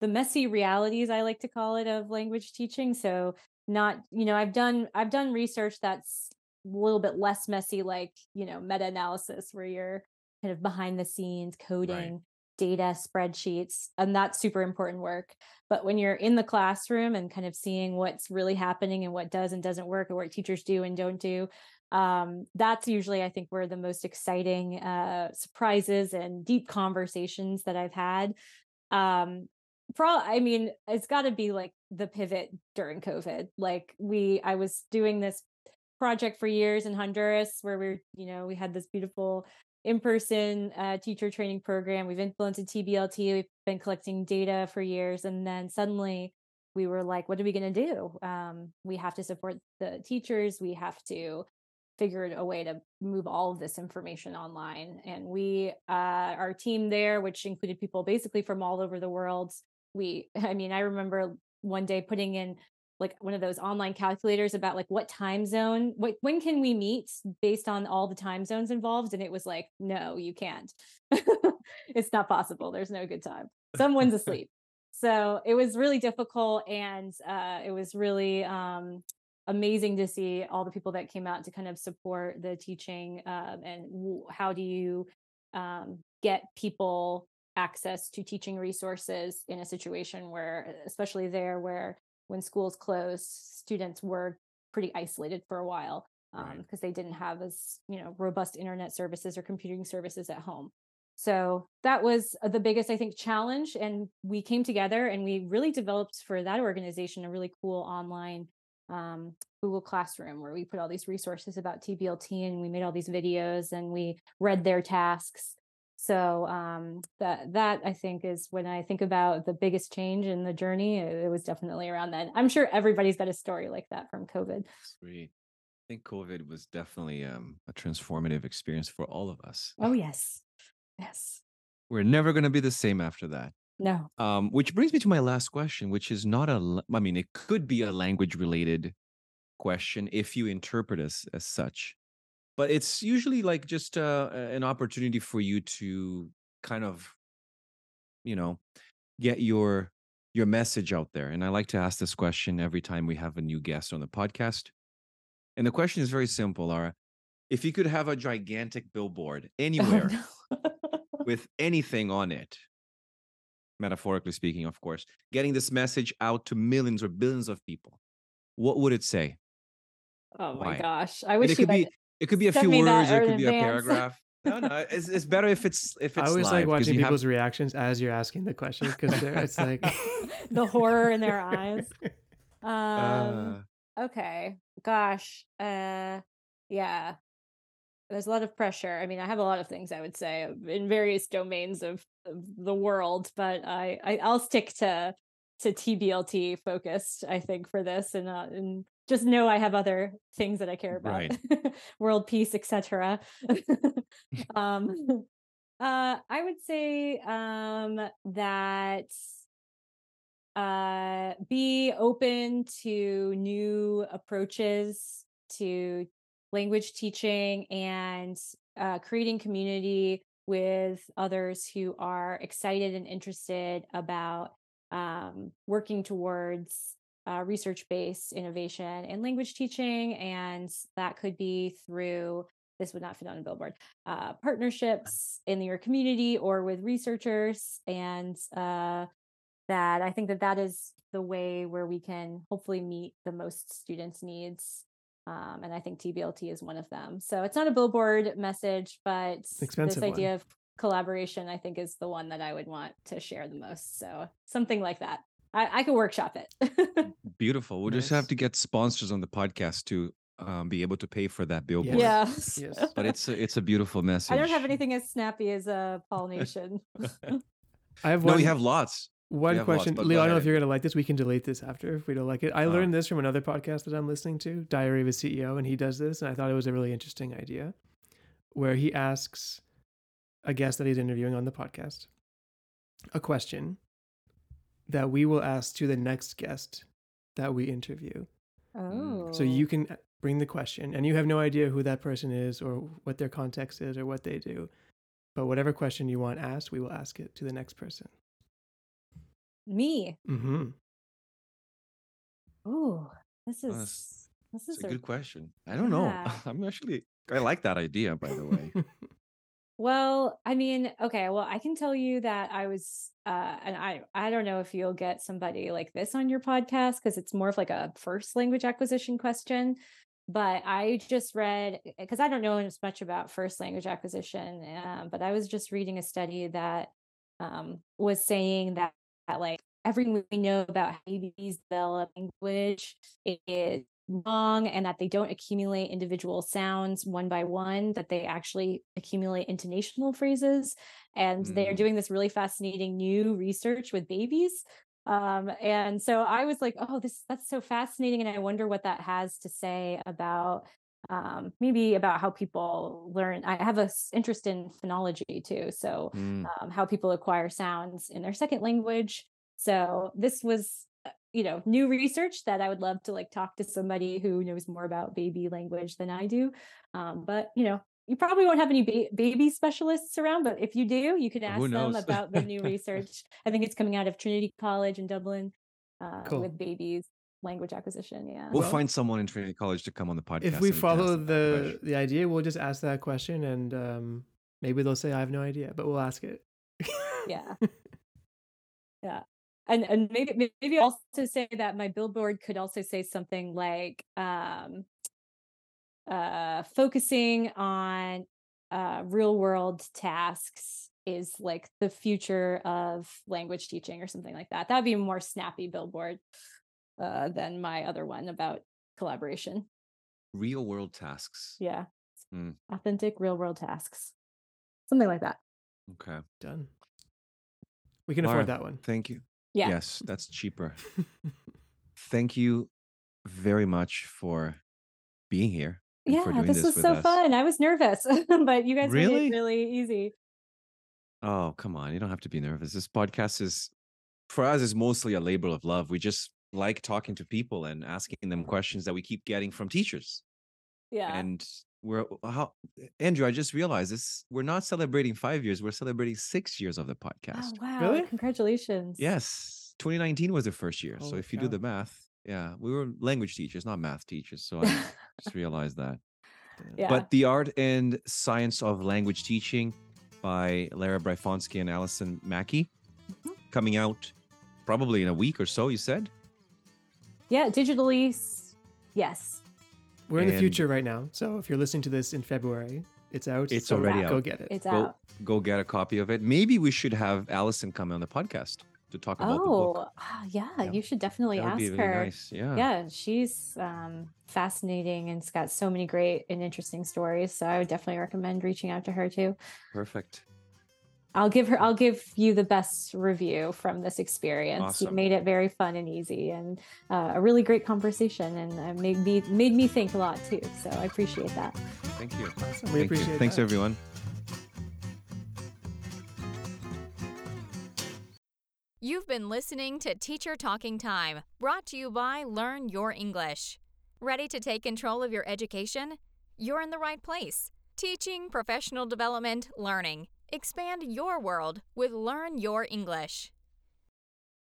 the messy realities i like to call it of language teaching so not you know i've done i've done research that's a little bit less messy like you know meta analysis where you're kind of behind the scenes coding right. Data spreadsheets and that's super important work. But when you're in the classroom and kind of seeing what's really happening and what does and doesn't work or what teachers do and don't do um, that's usually i think where the most exciting uh, surprises and deep conversations that i've had. Um all i mean it's got to be like the pivot during covid. Like we i was doing this project for years in honduras where we're you know we had this beautiful in-person uh, teacher training program. We've implemented tblt we've been collecting data for years and then suddenly we were like what are we going to do? Um, we have to support the teachers. We have to figured a way to move all of this information online. And we uh, our team there which included people basically from all over the world we i mean i remember one day putting in like one of those online calculators about like what time zone what when can we meet based on all the time zones involved? And it was like no you can't. It's not possible. There's no good time. Someone's asleep. So it was really difficult and uh, it was really um, amazing to see all the people that came out to kind of support the teaching um, and w- how do you um, get people access to teaching resources in a situation where especially there where when schools closed students were pretty isolated for a while because um, right. they didn't have as you know robust internet services or computing services at home so that was uh, the biggest i think challenge and we came together and we really developed for that organization a really cool online um, Google Classroom where we put all these resources about TBLT and we made all these videos and we read their tasks. So um, that that I think is when I think about the biggest change in the journey, it, it was definitely around then. I'm sure everybody's got a story like that from COVID. Sweet. I think COVID was definitely um, a transformative experience for all of us. Oh yes, yes. We're never going to be the same after that. No. Um, which brings me to my last question, which is not a, I mean, it could be a language related question if you interpret as as such, but it's usually like just uh, an opportunity for you to kind of, you know, get your your message out there. And I like to ask this question every time we have a new guest on the podcast. And the question is very simple, Lara. If you could have a gigantic billboard oh, anywhere oh, no. with anything on it, metaphorically speaking, of course, getting this message out to millions or billions of people, what would it say? Oh my Why? gosh. I wish it could be it could be a few words, it could be a paragraph. no, no, it's, it's better if it's if it's. I always live, like watching people's have... reactions as you're asking the question because it's like the horror in their eyes. Um. Uh... Okay. Gosh. Uh. Yeah there's a lot of pressure. I mean, I have a lot of things I would say in various domains of, of the world, but I, I I'll stick to to TBLT focused. I think for this, and uh, and just know I have other things that I care about, right. world peace, etc. um, uh, I would say um, that uh, be open to new approaches to language teaching and uh, creating community with others who are excited and interested about um, working towards uh, research based innovation in language teaching. And that could be through this would not fit on a billboard uh, partnerships in your community or with researchers and uh, that i think that that is the way where we can hopefully meet the most students needs um, and I think TBLT is one of them. So it's not a billboard message, but this idea one. of collaboration, I think, is the one that I would want to share the most. So something like that. I, I could workshop it. Beautiful. We'll nice. just have to get sponsors on the podcast to um, be able to pay for that billboard. Yes. yes. But it's a, it's a beautiful message. I don't have anything as snappy as a Paul Nation. I have one. No, we have lots. One question, lots, Leo. I don't know if you're gonna like this. We can delete this after if we don't like it. I uh, learned this from another podcast that I'm listening to, Diary of a CEO, and he does this, and I thought it was a really interesting idea, where he asks a guest that he's interviewing on the podcast a question that we will ask to the next guest that we interview. Oh. So you can uh, bring the question, and you have no idea who that person is or what their context is or what they do. But whatever question you want asked, we will ask it to the next person. Me. Mm-hmm. Oh, this is this is a, a, good question. I don't know. I'm actually I like that idea, by the way. well, I mean, okay, well, I can tell you that I was uh and I I don't know if you'll get somebody like this on your podcast because it's more of like a first language acquisition question. But I just read because I don't know as much about first language acquisition, uh, but I was just reading a study that um, was saying that, that like everything we know about how babies develop language is wrong and that they don't accumulate individual sounds one by one that they actually accumulate intonational phrases and mm. they're doing this really fascinating new research with babies um, and so i was like oh this that's so fascinating and i wonder what that has to say about um, maybe about how people learn i have a interest in phonology too so mm. um, how people acquire sounds in their second language so this was you know new research that i would love to like talk to somebody who knows more about baby language than i do um, but you know you probably won't have any ba- baby specialists around but if you do you can ask them about the new research. I think it's coming out of trinity college in dublin uh, cool. with babies language acquisition yeah. We'll find someone in trinity college to come on the podcast if we follow the the idea we'll just ask that question and um, maybe they'll say i have no idea but we'll ask it. Yeah. Yeah and and maybe maybe also say that my billboard could also say something like um uh focusing on uh real world tasks is like the future of language teaching or something like that. That would be a more snappy billboard uh than my other one about collaboration. Real world tasks. Yeah. Hmm. authentic real world tasks. Something like that. Okay. Done. We can afford that one. Thank you yeah. Yes, that's cheaper. Thank you very much for being here. Yeah, this, this was so us. fun. I was nervous, but you guys really? made it really easy. Oh, come on. You don't have to be nervous. This podcast is for us is mostly a labor of love. We just like talking to people and asking them questions that we keep getting from teachers. Yeah. And we're how Andrew, I just realized this we're not celebrating five years, we're celebrating six years of the podcast. Oh podcast. wow! Really? Congratulations. Yes. 2019 was the first year. so if you do the math, yeah, we were language teachers, not math teachers. So I just realized that. Yeah. But The Art and Science of Language Teaching by Lara Bryfonski and Alison Mackey Mhm. coming out probably in a week or so, you said? yeah, digitally. Yes. We're in the future right now. So if you're listening to this in February, it's out. It's so already Go get it. It's Go out. go get a copy of it. Maybe we should have Alison come on the podcast to talk about the book. Oh, ah, yeah, Yeah. you should definitely That would ask be really her. nice. Yeah. Yeah, she's um, fascinating and it's got so many great and interesting stories. So I would definitely recommend reaching out to her too. Perfect. I'll give her I'll give you the best review from this experience. You made it very fun and easy and uh, a really great conversation and uh, made me made me think a lot too. So I appreciate that. Thank you. We Thank you. appreciate Thanks everyone. You've been listening to Teacher Talking Time, brought to you by Learn Your English. Ready to take control of your education? You're in the right place. Teaching, professional development, learning. Expand your world with Learn Your English.